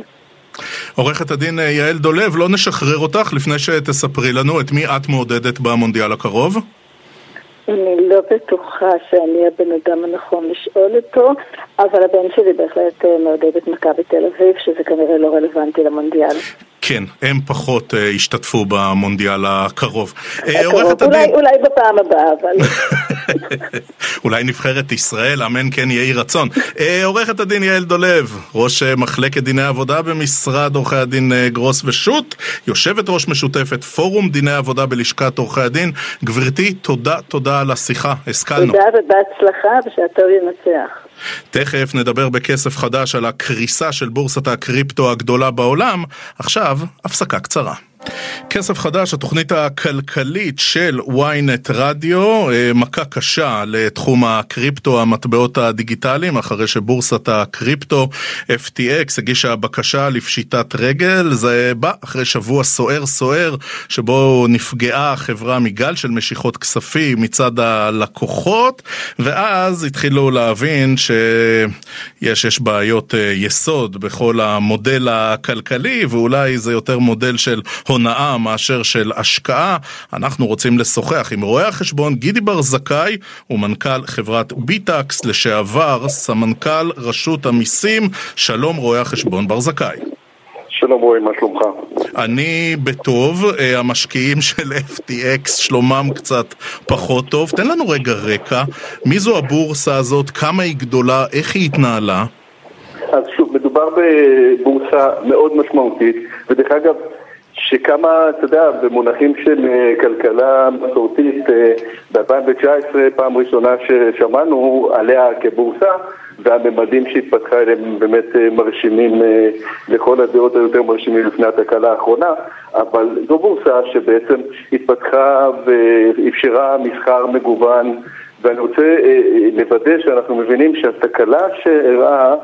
עורכת הדין יעל דולב, לא נשחרר אותך לפני שתספרי לנו את מי את מעודדת במונדיאל הקרוב. אני לא בטוחה שאני הבן אדם הנכון לשאול אותו, אבל הבן שלי בהחלט אה, מעודד את מכבי תל אביב, שזה כנראה לא רלוונטי למונדיאל. כן, הם פחות uh, השתתפו במונדיאל הקרוב. אה, הקרוב. אולי, הדין... אולי בפעם הבאה, אבל... *laughs* אולי נבחרת ישראל, אמן כן יהי רצון. Uh, עורכת הדין יעל דולב, ראש מחלקת דיני עבודה במשרד עורכי הדין גרוס ושות', יושבת ראש משותפת פורום דיני עבודה בלשכת עורכי הדין. גברתי, תודה, תודה על השיחה, השכלנו. תודה ובהצלחה ושהטוב ינצח. תכף נדבר בכסף חדש על הקריסה של בורסת הקריפטו הגדולה בעולם. עכשיו, הפסקה קצרה. כסף חדש, התוכנית הכלכלית של ynet רדיו, אה, מכה קשה לתחום הקריפטו, המטבעות הדיגיטליים, אחרי שבורסת הקריפטו FTX הגישה בקשה לפשיטת רגל. זה בא אחרי שבוע סוער סוער, שבו נפגעה החברה מגל של משיכות כספים מצד הלקוחות, ואז התחילו להבין שיש יש בעיות אה, יסוד בכל המודל הכלכלי, ואולי זה יותר מודל של הונאה מאשר של השקעה. אנחנו רוצים לשוחח עם רואה החשבון גידי בר זכאי, הוא מנכ"ל חברת ביטקס לשעבר, סמנכ"ל רשות המיסים. שלום רואה החשבון בר זכאי. שלום רועי, מה שלומך? אני בטוב, אה, המשקיעים של FTX שלומם קצת פחות טוב. תן לנו רגע רקע, מי זו הבורסה הזאת, כמה היא גדולה, איך היא התנהלה? אז שוב, מדובר בבורסה מאוד משמעותית, ודרך אגב, שכמה, אתה יודע, במונחים של אה, כלכלה מסורתית, אה, ב-2019 פעם ראשונה ששמענו עליה כבורסה, והממדים שהתפתחה אליהם באמת אה, מרשימים לכל הדעות היותר מרשימים לפני התקלה האחרונה, אבל זו בורסה שבעצם התפתחה ואפשרה מסחר מגוון, ואני רוצה לוודא שאנחנו מבינים שהתקלה שאירעה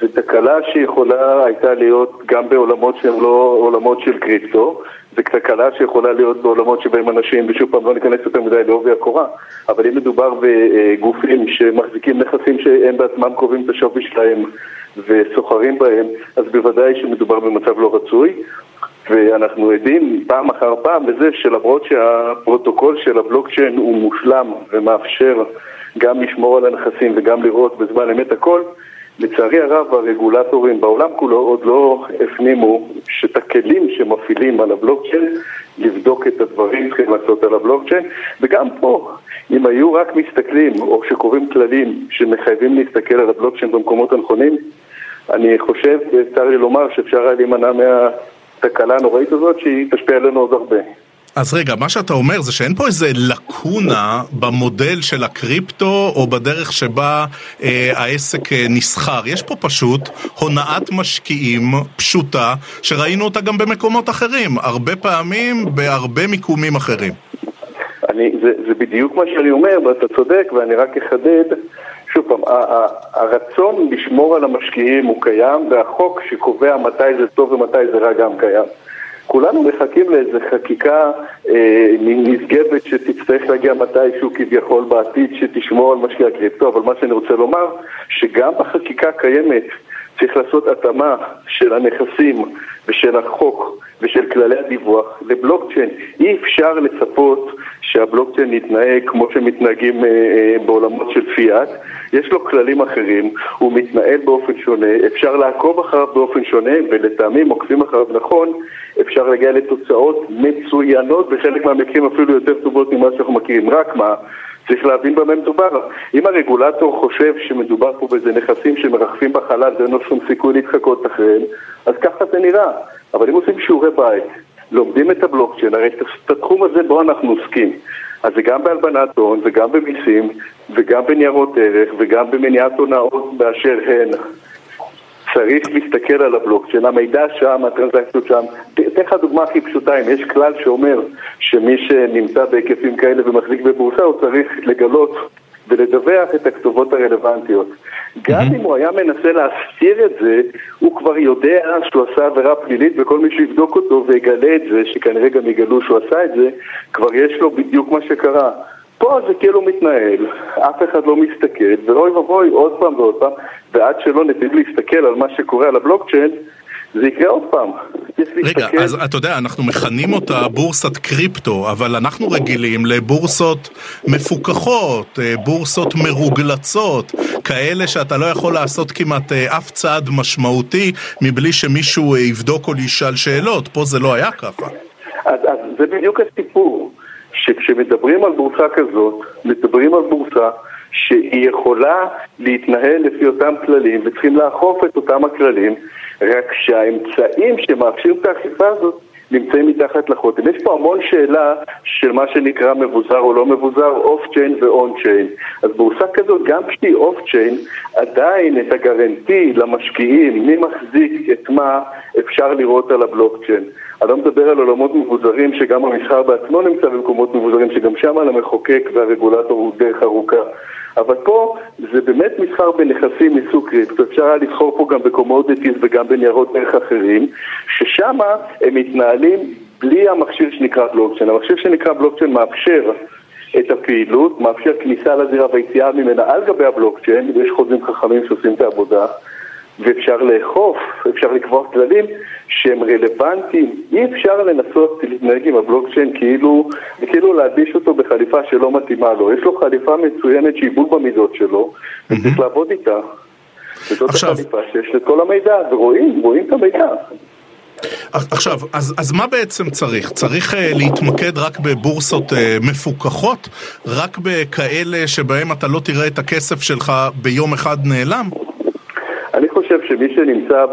זו תקלה שיכולה הייתה להיות גם בעולמות שהם לא עולמות של קריפטו, זו תקלה שיכולה להיות בעולמות שבהם אנשים, ושוב פעם לא ניכנס יותר מדי לעובי הקורה, אבל אם מדובר בגופים שמחזיקים נכסים שהם בעצמם קובעים את השווי שלהם וסוחרים בהם, אז בוודאי שמדובר במצב לא רצוי. ואנחנו עדים פעם אחר פעם לזה שלמרות שהפרוטוקול של הבלוקצ'יין הוא מושלם ומאפשר גם לשמור על הנכסים וגם לראות בזמן אמת הכל, לצערי הרב הרגולטורים בעולם כולו עוד לא הפנימו שאת הכלים שמפעילים על הבלוקצ'יין לבדוק את הדברים צריכים לעשות על הבלוקצ'יין. וגם פה אם היו רק מסתכלים או שקובעים כללים שמחייבים להסתכל על הבלוקצ'יין במקומות הנכונים אני חושב, צר לי לומר, שאפשר היה להימנע מהתקלה הנוראית הזאת שהיא תשפיע עלינו עוד הרבה אז רגע, מה שאתה אומר זה שאין פה איזה לקונה במודל של הקריפטו או בדרך שבה אה, העסק אה, נסחר. יש פה פשוט הונאת משקיעים פשוטה, שראינו אותה גם במקומות אחרים, הרבה פעמים בהרבה מיקומים אחרים. אני, זה, זה בדיוק מה שאני אומר, ואתה צודק, ואני רק אחדד. שוב פעם, הרצון לשמור על המשקיעים הוא קיים, והחוק שקובע מתי זה טוב ומתי זה רע גם קיים. כולנו מחכים לאיזה חקיקה אה, נשגבת שתצטרך להגיע מתישהו כביכול בעתיד שתשמור על משקיע קריפטו, אבל מה שאני רוצה לומר, שגם בחקיקה קיימת צריך לעשות התאמה של הנכסים ושל החוק ושל כללי הדיווח לבלוקצ'יין. אי אפשר לצפות שהבלוקצ'יין יתנהג כמו שמתנהגים אה, אה, בעולמות של פיאט. יש לו כללים אחרים, הוא מתנהל באופן שונה, אפשר לעקוב אחריו באופן שונה, ולטעמי אם עוקבים אחריו נכון, אפשר להגיע לתוצאות מצוינות, בחלק מהמקרים אפילו יותר טובות ממה שאנחנו מכירים. רק מה? צריך להבין במה מדובר. אם הרגולטור חושב שמדובר פה באיזה נכסים שמרחפים בחלל ואין לו שום סיכוי להתחקות אחריהם, אז ככה זה נראה. אבל אם עושים שיעורי בית, לומדים את הבלוקצ'יין, הרי את התחום הזה בו אנחנו עוסקים. אז זה גם בהלבנת הון וגם במיסים וגם בניירות ערך וגם במניעת הונאות באשר הן. צריך להסתכל על הבלוקצ'יין, המידע שם, הטרנזקציות שם. אתן לך דוגמה הכי פשוטה, אם יש כלל שאומר שמי שנמצא בהיקפים כאלה ומחזיק בבורסה הוא צריך לגלות ולדווח את הכתובות הרלוונטיות. גם אם הוא היה מנסה להסתיר את זה, הוא כבר יודע שהוא עשה עבירה פלילית וכל מי שיבדוק אותו ויגלה את זה, שכנראה גם יגלו שהוא עשה את זה, כבר יש לו בדיוק מה שקרה. פה זה כאילו מתנהל, אף אחד לא מסתכל, ואוי ואבוי עוד פעם ועוד פעם, ועד שלא נתחיל להסתכל על מה שקורה על הבלוקצ'יין, זה יקרה עוד פעם. רגע, אז אתה יודע, אנחנו מכנים אותה בורסת קריפטו, אבל אנחנו רגילים לבורסות מפוקחות, אה, בורסות מרוגלצות, כאלה שאתה לא יכול לעשות כמעט אה, אף צעד משמעותי מבלי שמישהו אה, יבדוק או ישאל שאלות. פה זה לא היה ככה. אז, אז זה בדיוק הסיפור. שכשמדברים על בורסה כזאת, מדברים על בורסה שהיא יכולה להתנהל לפי אותם כללים וצריכים לאכוף את אותם הכללים, רק שהאמצעים שמאפשרים את האכיפה הזאת נמצאים מתחת לחותם. יש פה המון שאלה של מה שנקרא מבוזר או לא מבוזר, off chain ו on chain. אז בורסה כזאת, גם כשהיא off chain, עדיין את ה guarantee למשקיעים, מי מחזיק את מה, אפשר לראות על הבלוקצ'יין. אני לא מדבר על עולמות מבוזרים שגם המסחר בעצמו נמצא במקומות מבוזרים, שגם שם על המחוקק והרגולטור הוא דרך ארוכה. אבל פה זה באמת מסחר בנכסים מסוג קריפטו, אפשר היה לבחור פה גם ב commodities וגם בניירות ערך אחרים, ששם הם מתנהלים בלי המכשיר שנקרא בלוקצ'יין. המכשיר שנקרא בלוקצ'יין מאפשר את הפעילות, מאפשר כניסה לזירה ויציאה ממנה על גבי הבלוקצ'יין, ויש חוזים חכמים שעושים את העבודה. ואפשר לאכוף, אפשר לקבוע כללים שהם רלוונטיים. אי אפשר לנסות להתנהג עם הבלוקצ'יין כאילו, כאילו להלביש אותו בחליפה שלא מתאימה לו. יש לו חליפה מצוינת שהיא בול במידות שלו, וצריך לעבוד איתה. וזאת עכשיו... החליפה שיש את כל המידע, ורואים, רואים את המידע. עכשיו, אז, אז מה בעצם צריך? צריך uh, להתמקד רק בבורסות uh, מפוקחות? רק בכאלה שבהם אתה לא תראה את הכסף שלך ביום אחד נעלם? חושב שמי שנמצא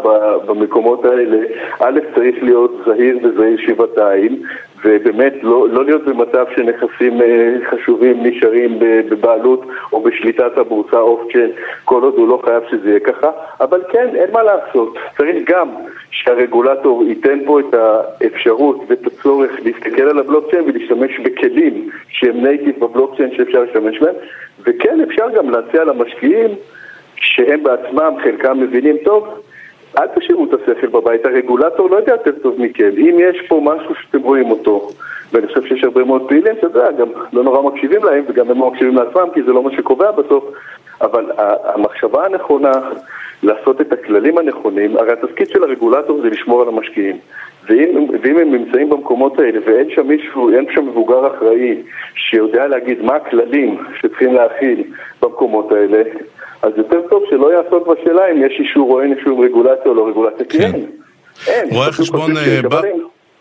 במקומות האלה, א', צריך להיות זהיר וזהיר שבעתיים, ובאמת לא, לא להיות במצב שנכסים אה, חשובים נשארים בבעלות או בשליטת הבורסה off-chain, כל עוד הוא לא חייב שזה יהיה ככה, אבל כן, אין מה לעשות. צריך גם שהרגולטור ייתן פה את האפשרות ואת הצורך להסתכל על הבלוקצ'יין ולהשתמש בכלים שהם native בבלוקצ'יין שאפשר להשתמש בהם, וכן אפשר גם להציע למשקיעים שהם בעצמם, חלקם מבינים טוב, אל תשאירו את השכל בבית, הרגולטור לא יודע יותר טוב מכם. אם יש פה משהו שאתם רואים אותו, ואני חושב שיש הרבה מאוד פעילים, אתה יודע, גם לא נורא מקשיבים להם, וגם הם לא מקשיבים לעצמם, כי זה לא מה שקובע בסוף, אבל המחשבה הנכונה, לעשות את הכללים הנכונים, הרי התפקיד של הרגולטור זה לשמור על המשקיעים. ואם, ואם הם נמצאים במקומות האלה ואין שם מישהו, אין שם מבוגר אחראי שיודע להגיד מה הכללים שצריכים להכיל במקומות האלה, אז יותר טוב שלא יעסוק בשאלה אם יש אישור או אין אישור רגולציה או לא רגולציה, כי כן. אין. אין. רואה חשבון... אה,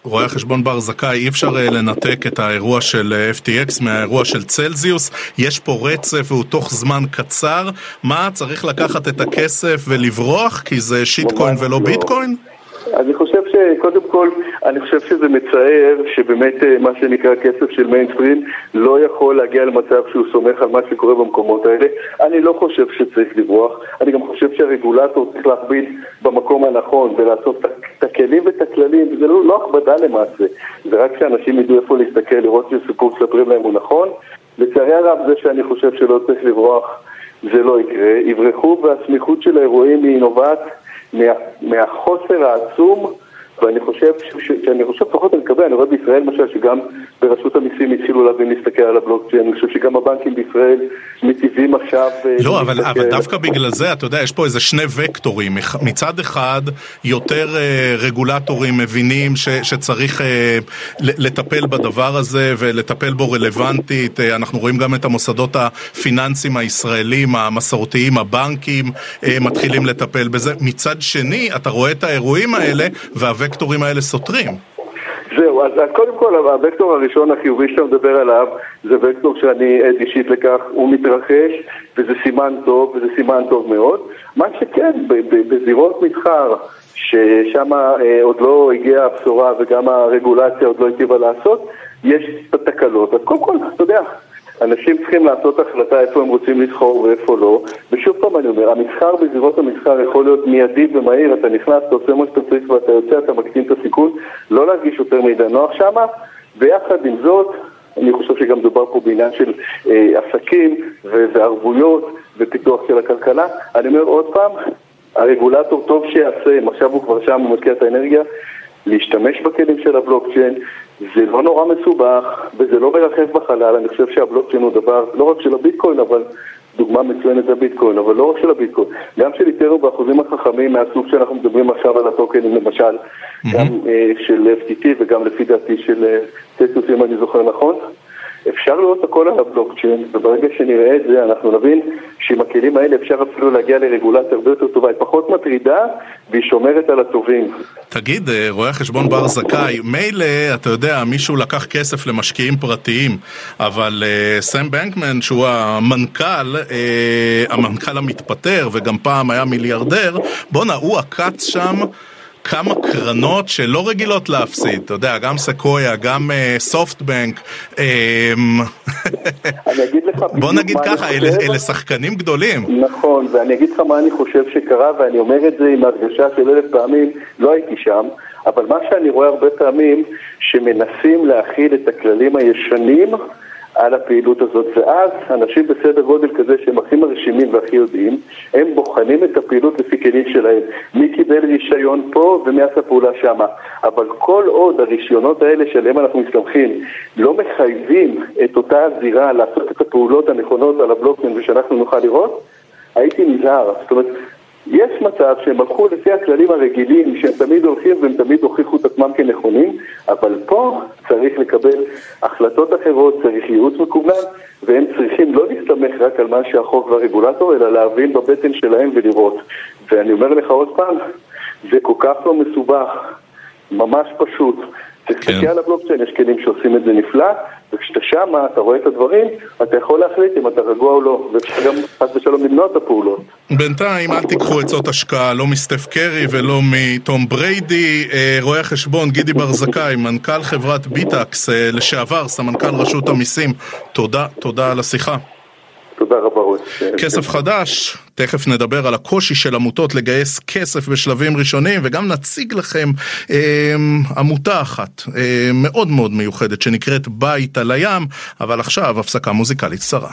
רואה חשבון בר זכאי, אי אפשר אה, לנתק את האירוע של אה, FTX מהאירוע של צלזיוס, יש פה רצף והוא תוך זמן קצר, מה, צריך לקחת את הכסף ולברוח כי זה שיטקוין ולא לא. ביטקוין? כל, אני חושב שזה מצער שבאמת אה, מה שנקרא כסף של מיינסטרים לא יכול להגיע למצב שהוא סומך על מה שקורה במקומות האלה. אני לא חושב שצריך לברוח, אני גם חושב שהרגולטור צריך להכביד במקום הנכון ולעשות את הכלים ואת הכללים, וזה לא, לא הכבדה למעשה, זה רק שאנשים ידעו איפה להסתכל, לראות שסיפור מספרים להם הוא נכון. לצערי הרב זה שאני חושב שלא צריך לברוח זה לא יקרה, יברחו והסמיכות של האירועים היא נובעת מה, מהחוסר העצום ואני חושב, שאני חושב, לפחות אני מקווה, אני רואה בישראל למשל שגם ברשות המיסים התחילו להבין להסתכל על הבלוקצ'יין, אני חושב שגם הבנקים בישראל מטיבים עכשיו... אה, לא, אבל, אבל דווקא בגלל זה, אתה יודע, יש פה איזה שני וקטורים. מצד אחד, יותר uh, רגולטורים מבינים ש, שצריך uh, לטפל בדבר הזה ולטפל בו רלוונטית. אנחנו רואים גם את המוסדות הפיננסיים הישראלים, המסורתיים, הבנקים, מתחילים לטפל בזה. מצד שני, אתה רואה את האירועים האלה, והווקטורים... הוקטורים האלה סותרים. זהו, אז קודם כל הוקטור הראשון החיובי שאתה מדבר עליו זה וקטור שאני עד אישית לכך, הוא מתרחש וזה סימן טוב וזה סימן טוב מאוד. מה שכן, בזירות מסחר ששם אה, עוד לא הגיעה הבשורה וגם הרגולציה עוד לא הטיבה לעשות, יש את התקלות. אז קודם כל, אתה יודע, אנשים צריכים לעשות החלטה איפה הם רוצים לסחור ואיפה לא. ושוב פעם אני אומר, המסחר בזירות המסחר יכול להיות מיידי ומהיר, אתה נכנס, אתה עושה מה שאתה צריך ואתה יוצא, אתה מקטין את הסיכון, לא להרגיש יותר מידע נוח שמה, ויחד עם זאת, אני חושב שגם דובר פה בעניין של אה, עסקים וערבויות ופיתוח של הכלכלה. אני אומר עוד פעם, הרגולטור טוב שיעשה, אם עכשיו הוא כבר שם, הוא משקיע את האנרגיה, להשתמש בכלים של הבלוקצ'יין, זה לא נורא מסובך וזה לא מרחב בחלל, אני חושב שהבלוקצ'יין הוא דבר לא רק של הביטקוין, אבל דוגמה מצוינת זה ביטקוין, אבל לא רק של הביטקוין, גם של איתנו באחוזים החכמים מהסוג שאנחנו מדברים עכשיו על הטוקנים למשל, mm-hmm. גם uh, של FTT וגם לפי דעתי של uh, אם אני זוכר נכון. אפשר לראות הכל על הבלוקצ'יין, וברגע שנראה את זה אנחנו נבין שעם הכלים האלה אפשר אפילו להגיע לרגולציה הרבה יותר טובה, היא פחות מטרידה והיא שומרת על הטובים. תגיד, אה, רואה חשבון בר זכאי, מילא, אתה יודע, מישהו לקח כסף למשקיעים פרטיים, אבל uh, סם בנקמן, שהוא המנכ"ל, uh, המנכ"ל המתפטר, וגם פעם היה מיליארדר, בואנה, הוא עקץ שם כמה קרנות שלא רגילות להפסיד, אתה יודע, גם סקויה, גם סופטבנק. אני אגיד לך בוא נגיד ככה, אלה, אלה שחקנים גדולים. נכון, ואני אגיד לך מה אני חושב שקרה, ואני אומר את זה עם הרגשה של אלף פעמים, לא הייתי שם, אבל מה שאני רואה הרבה פעמים, שמנסים להכיל את הכללים הישנים על הפעילות הזאת, ואז אנשים בסדר גודל כזה שהם הכי מרשימים והכי יודעים, הם בוחנים את הפעילות לפי כלים שלהם. מי קיבל רישיון פה ומי עשה פעולה שמה. אבל כל עוד הרישיונות האלה שעליהם אנחנו מסתמכים לא מחייבים את אותה הזירה לעשות את הפעולות הנכונות על הבלוקצ'יין ושאנחנו נוכל לראות, הייתי נזהר. זאת אומרת, יש מצב שהם הלכו לפי הכללים הרגילים, שהם תמיד הולכים והם תמיד הוכיחו את עצמם כנכונים, אבל פה צריך לקבל החלטות אחרות, צריך ייעוץ מקוון, והם צריכים לא להסתמך רק על מה שהחוק והרגולטור, אלא להבין בבטן שלהם ולראות. ואני אומר לך עוד פעם, זה כל כך לא מסובך, ממש פשוט. תסתכל כן. על הבלוקצ'יין, יש כלים שעושים את זה נפלא, וכשאתה שמה, אתה רואה את הדברים, אתה יכול להחליט אם אתה רגוע או לא, ואפשר גם חס ושלום למנוע את הפעולות. בינתיים אל תיקחו עצות השקעה, לא מסטף קרי ולא מתום בריידי. אה, רואה החשבון גידי בר זכאי, מנכ"ל חברת ביטקס, אה, לשעבר סמנכ"ל רשות המיסים, תודה, תודה על השיחה. תודה רבה רועי. כסף חדש, תכף נדבר על הקושי של עמותות לגייס כסף בשלבים ראשונים וגם נציג לכם אה, עמותה אחת אה, מאוד מאוד מיוחדת שנקראת בית על הים, אבל עכשיו הפסקה מוזיקלית קצרה.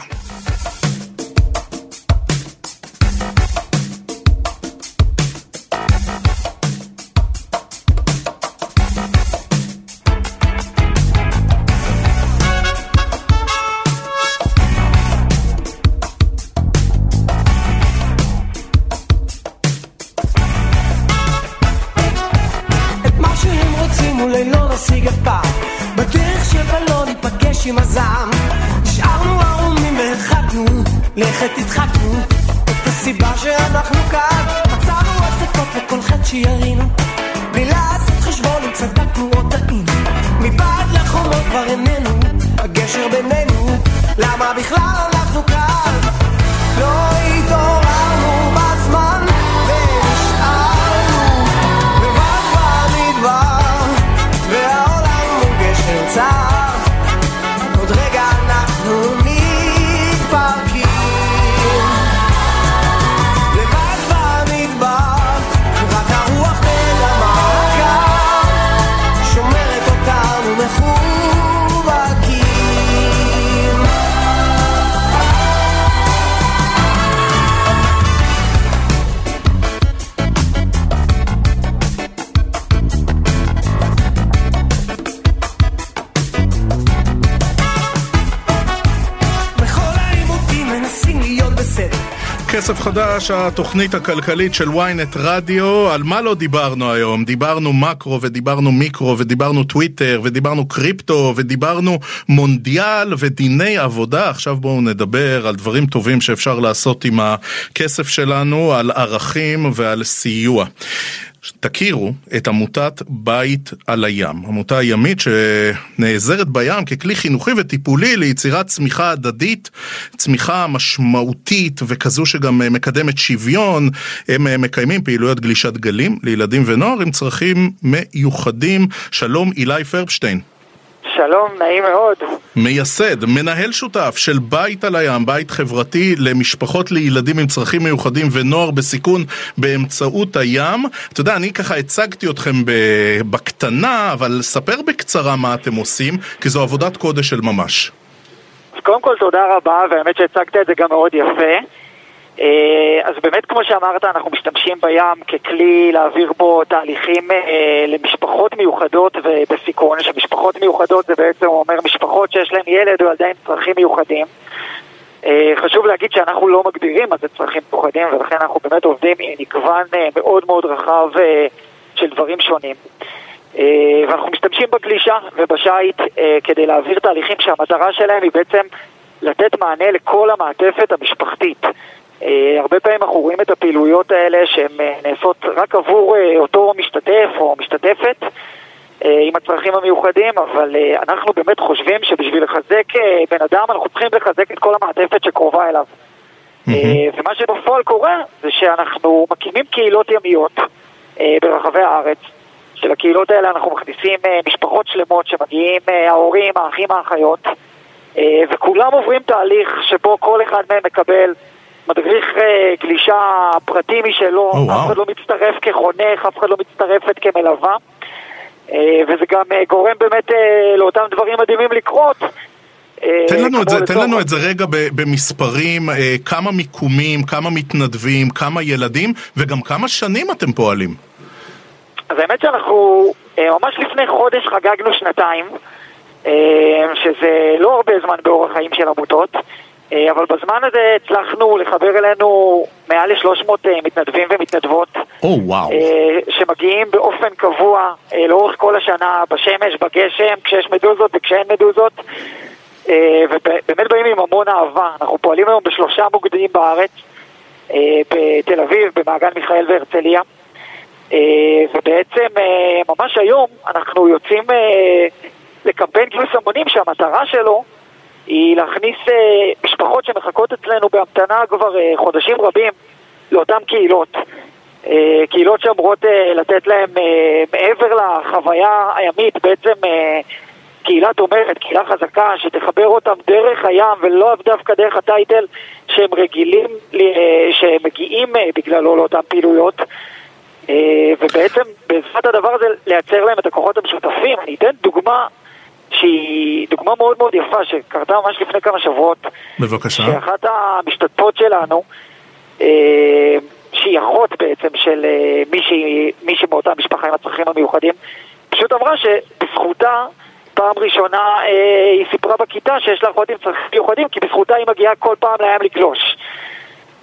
חדש, התוכנית הכלכלית של ynet רדיו. על מה לא דיברנו היום? דיברנו מקרו ודיברנו מיקרו ודיברנו טוויטר ודיברנו קריפטו ודיברנו מונדיאל ודיני עבודה. עכשיו בואו נדבר על דברים טובים שאפשר לעשות עם הכסף שלנו, על ערכים ועל סיוע. תכירו את עמותת בית על הים, עמותה ימית שנעזרת בים ככלי חינוכי וטיפולי ליצירת צמיחה הדדית, צמיחה משמעותית וכזו שגם מקדמת שוויון. הם מקיימים פעילויות גלישת גלים לילדים ונוער עם צרכים מיוחדים. שלום אילי פרבשטיין. שלום, נעים מאוד. מייסד, מנהל שותף של בית על הים, בית חברתי למשפחות לילדים עם צרכים מיוחדים ונוער בסיכון באמצעות הים. אתה יודע, אני ככה הצגתי אתכם בקטנה, אבל ספר בקצרה מה אתם עושים, כי זו עבודת קודש של ממש. אז קודם כל תודה רבה, והאמת שהצגת את זה גם מאוד יפה. אה, אז באמת, כמו שאמרת, אנחנו משתמשים בים ככלי להעביר בו תהליכים אה, למשפחות מיוחדות ובסיכון, שמשפחות מיוחדות זה בעצם אומר משפחות שיש להן ילד או ילדה צרכים מיוחדים. אה, חשוב להגיד שאנחנו לא מגדירים מה זה צרכים מיוחדים, ולכן אנחנו באמת עובדים עם מגוון מאוד מאוד רחב של דברים שונים. ואנחנו משתמשים בגלישה ובשיט כדי להעביר תהליכים שהמטרה שלהם היא בעצם לתת מענה לכל המעטפת המשפחתית. Uh, הרבה פעמים אנחנו רואים את הפעילויות האלה שהן uh, נעשות רק עבור uh, אותו משתתף או משתתפת עם הצרכים המיוחדים, אבל אנחנו באמת חושבים שבשביל לחזק בן אדם אנחנו צריכים לחזק את כל המעטפת שקרובה אליו. Mm-hmm. ומה שבפועל קורה זה שאנחנו מקימים קהילות ימיות ברחבי הארץ. של הקהילות האלה אנחנו מכניסים משפחות שלמות שמגיעים ההורים, האחים, האחיות, וכולם עוברים תהליך שבו כל אחד מהם מקבל מדריך אה, גלישה פרטי משלו, oh, אף אחד לא מצטרף כחונך, אף אחד לא מצטרפת כמלווה. אה, וזה גם אה, גורם באמת לאותם דברים מדהימים לקרות. תן לנו, את זה, תן לנו את זה רגע במספרים, כמה מיקומים, כמה מתנדבים, כמה ילדים, וגם כמה שנים אתם פועלים. אז האמת שאנחנו ממש לפני חודש חגגנו שנתיים, שזה לא הרבה זמן באורח חיים של עמותות. אה, אבל בזמן הזה הצלחנו לחבר אלינו מעל ל-300 אה, מתנדבים ומתנדבות. או oh, וואו. Wow. שמגיעים באופן קבוע לאורך כל השנה, בשמש, בגשם, כשיש מדוזות וכשאין מדוזות. ובאמת באים עם המון אהבה. אנחנו פועלים היום בשלושה מוקדים בארץ, בתל אביב, במעגן מיכאל והרצליה. ובעצם ממש היום אנחנו יוצאים לקמפיין גיוס המונים שהמטרה שלו היא להכניס uh, משפחות שמחכות אצלנו בהמתנה כבר uh, חודשים רבים לאותן קהילות. Uh, קהילות שאמורות לתת להם מעבר לחוויה הימית, בעצם קהילה תומכת, קהילה חזקה, שתחבר אותם דרך הים ולא דווקא דרך הטייטל שהם רגילים, שהם מגיעים בגללו לאותן פעילויות. ובעצם בעזרת הדבר הזה לייצר להם את הכוחות המשותפים. אני אתן דוגמה שהיא דוגמה מאוד מאוד יפה שקרתה ממש לפני כמה שבועות. בבקשה. שאחת המשתתפות שלנו, אה, שהיא אחות בעצם של אה, מישהי, מישהי מאותה משפחה עם הצרכים המיוחדים, פשוט אמרה שבזכותה פעם ראשונה אה, היא סיפרה בכיתה שיש לה אחות עם צרכים מיוחדים כי בזכותה היא מגיעה כל פעם לים לגלוש.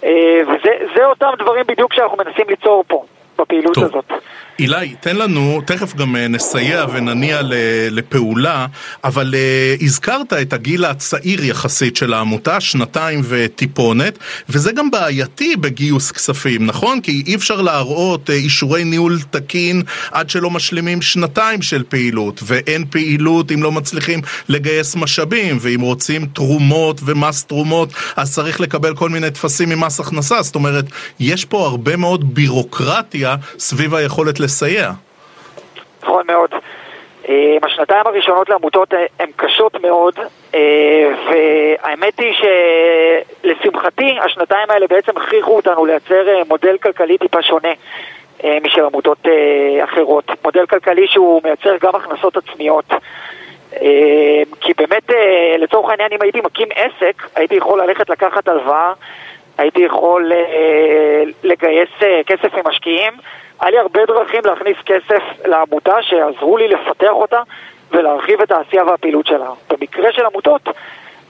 אה, וזה אותם דברים בדיוק שאנחנו מנסים ליצור פה. בפעילות טוב. הזאת. אילי, תן לנו, תכף גם אה, נסייע ונניע לפעולה, אבל uh, הזכרת את הגיל הצעיר יחסית של העמותה, שנתיים וטיפונת, וזה גם בעייתי בגיוס כספים, נכון? כי אי אפשר להראות uh, אישורי ניהול תקין עד שלא משלימים שנתיים של פעילות, ואין פעילות אם לא מצליחים לגייס משאבים, ואם רוצים תרומות ומס תרומות, אז צריך לקבל כל מיני טפסים ממס הכנסה, זאת אומרת, יש פה הרבה מאוד בירוקרטיה. סביב היכולת לסייע. נכון מאוד. אה, השנתיים הראשונות לעמותות אה, הן קשות מאוד, אה, והאמת היא שלשמחתי השנתיים האלה בעצם הכריחו אותנו לייצר מודל כלכלי טיפה שונה משל עמותות אחרות. מודל כלכלי שהוא מייצר גם הכנסות עצמיות. כי באמת, לצורך העניין, אם הייתי מקים עסק, הייתי יכול ללכת לקחת הלוואה, הייתי יכול לגייס כסף ממשקיעים. היה לי הרבה דרכים להכניס כסף לעמותה שעזרו לי לפתח אותה ולהרחיב את העשייה והפעילות שלה. במקרה של עמותות,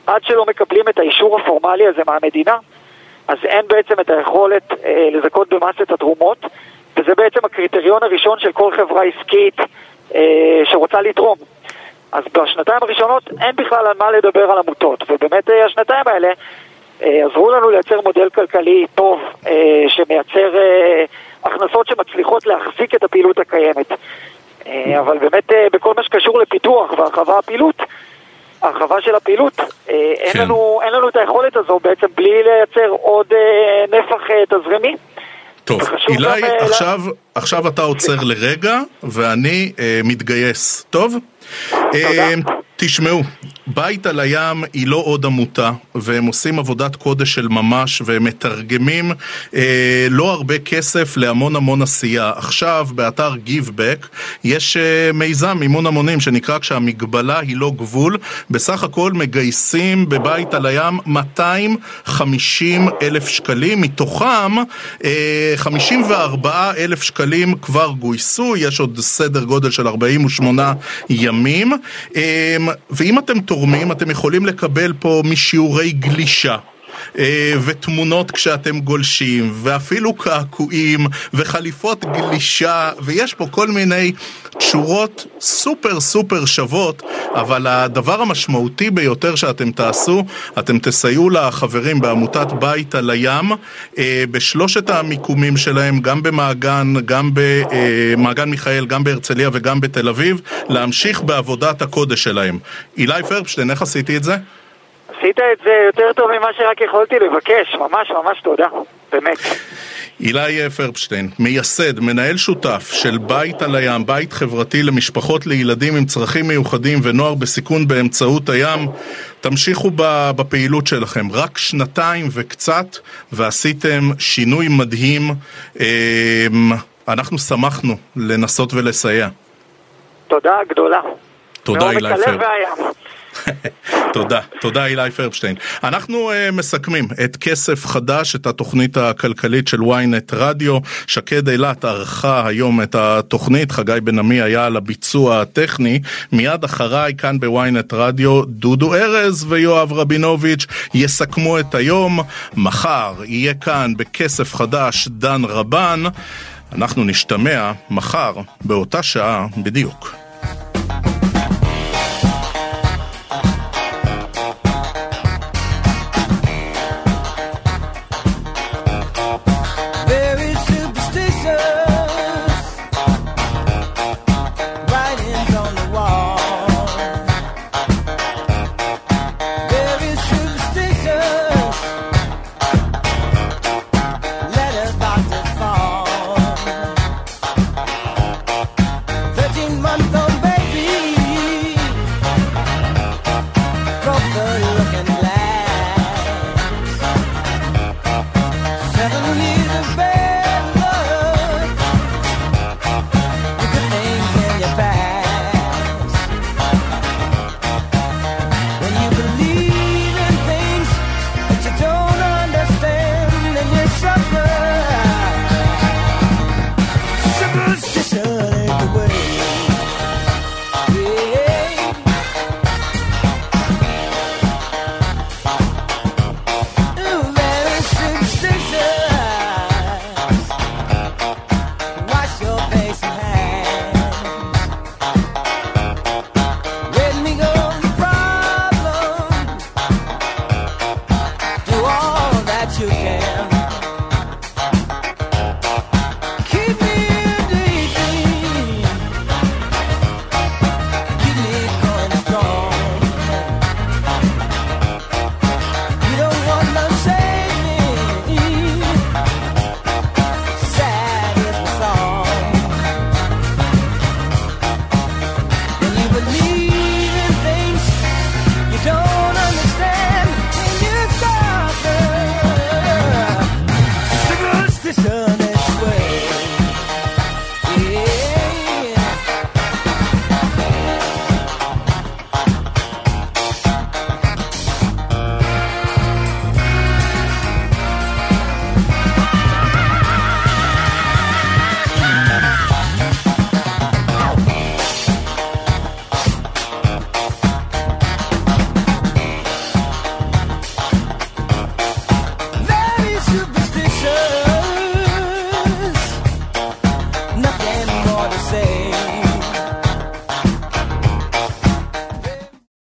עד שלא מקבלים את האישור הפורמלי הזה מהמדינה, אז אין בעצם את היכולת אה, לזכות במס את התרומות, וזה בעצם הקריטריון הראשון של כל חברה עסקית אה, שרוצה לתרום. אז בשנתיים הראשונות אין בכלל על מה לדבר על עמותות, ובאמת אה, השנתיים האלה אה, עזרו לנו לייצר מודל כלכלי טוב אה, שמייצר אה, הכנסות שמצליחות להחזיק את הפעילות הקיימת. אה, אבל באמת אה, בכל מה שקשור לפיתוח והרחבה הפעילות, הרחבה של הפעילות, אה, אין, כן. לנו, אין לנו את היכולת הזו בעצם בלי לייצר עוד נפח תזרימי. טוב, אילי, עכשיו, עכשיו אתה עוצר לרגע ואני אה, מתגייס, טוב? תודה. אה, תשמעו, בית על הים היא לא עוד עמותה, והם עושים עבודת קודש של ממש, והם מתרגמים אה, לא הרבה כסף להמון המון עשייה. עכשיו, באתר GiveBack, יש אה, מיזם מימון המונים שנקרא כשהמגבלה היא לא גבול. בסך הכל מגייסים בבית על הים 250 אלף שקלים, מתוכם אה, 54 אלף שקלים כבר גויסו, יש עוד סדר גודל של 48 ימים. אה, ואם אתם תורמים, אתם יכולים לקבל פה משיעורי גלישה. אה, ותמונות כשאתם גולשים, ואפילו קעקועים, וחליפות גלישה, ויש פה כל מיני תשורות סופר סופר שוות, אבל הדבר המשמעותי ביותר שאתם תעשו, אתם תסייעו לחברים בעמותת בית על הים, אה, בשלושת המיקומים שלהם, גם במעגן, גם במעגן אה, מיכאל, גם בהרצליה וגם בתל אביב, להמשיך בעבודת הקודש שלהם. אילי פרפשטיין, איך עשיתי את זה? עשית את זה יותר טוב ממה שרק יכולתי לבקש, ממש ממש תודה, באמת. אילי פרפשטיין, מייסד, מנהל שותף של בית על הים, בית חברתי למשפחות לילדים עם צרכים מיוחדים ונוער בסיכון באמצעות הים. תמשיכו בפעילות שלכם. רק שנתיים וקצת, ועשיתם שינוי מדהים. אמ, אנחנו שמחנו לנסות ולסייע. תודה גדולה. תודה אילי פרפשטיין. תודה, תודה אילי פרבשטיין. אנחנו uh, מסכמים את כסף חדש, את התוכנית הכלכלית של ynet רדיו. שקד אילת ערכה היום את התוכנית, חגי בן עמי היה על הביצוע הטכני. מיד אחריי כאן בוויינט רדיו, דודו ארז ויואב רבינוביץ' יסכמו את היום. מחר יהיה כאן בכסף חדש דן רבן. אנחנו נשתמע מחר באותה שעה בדיוק.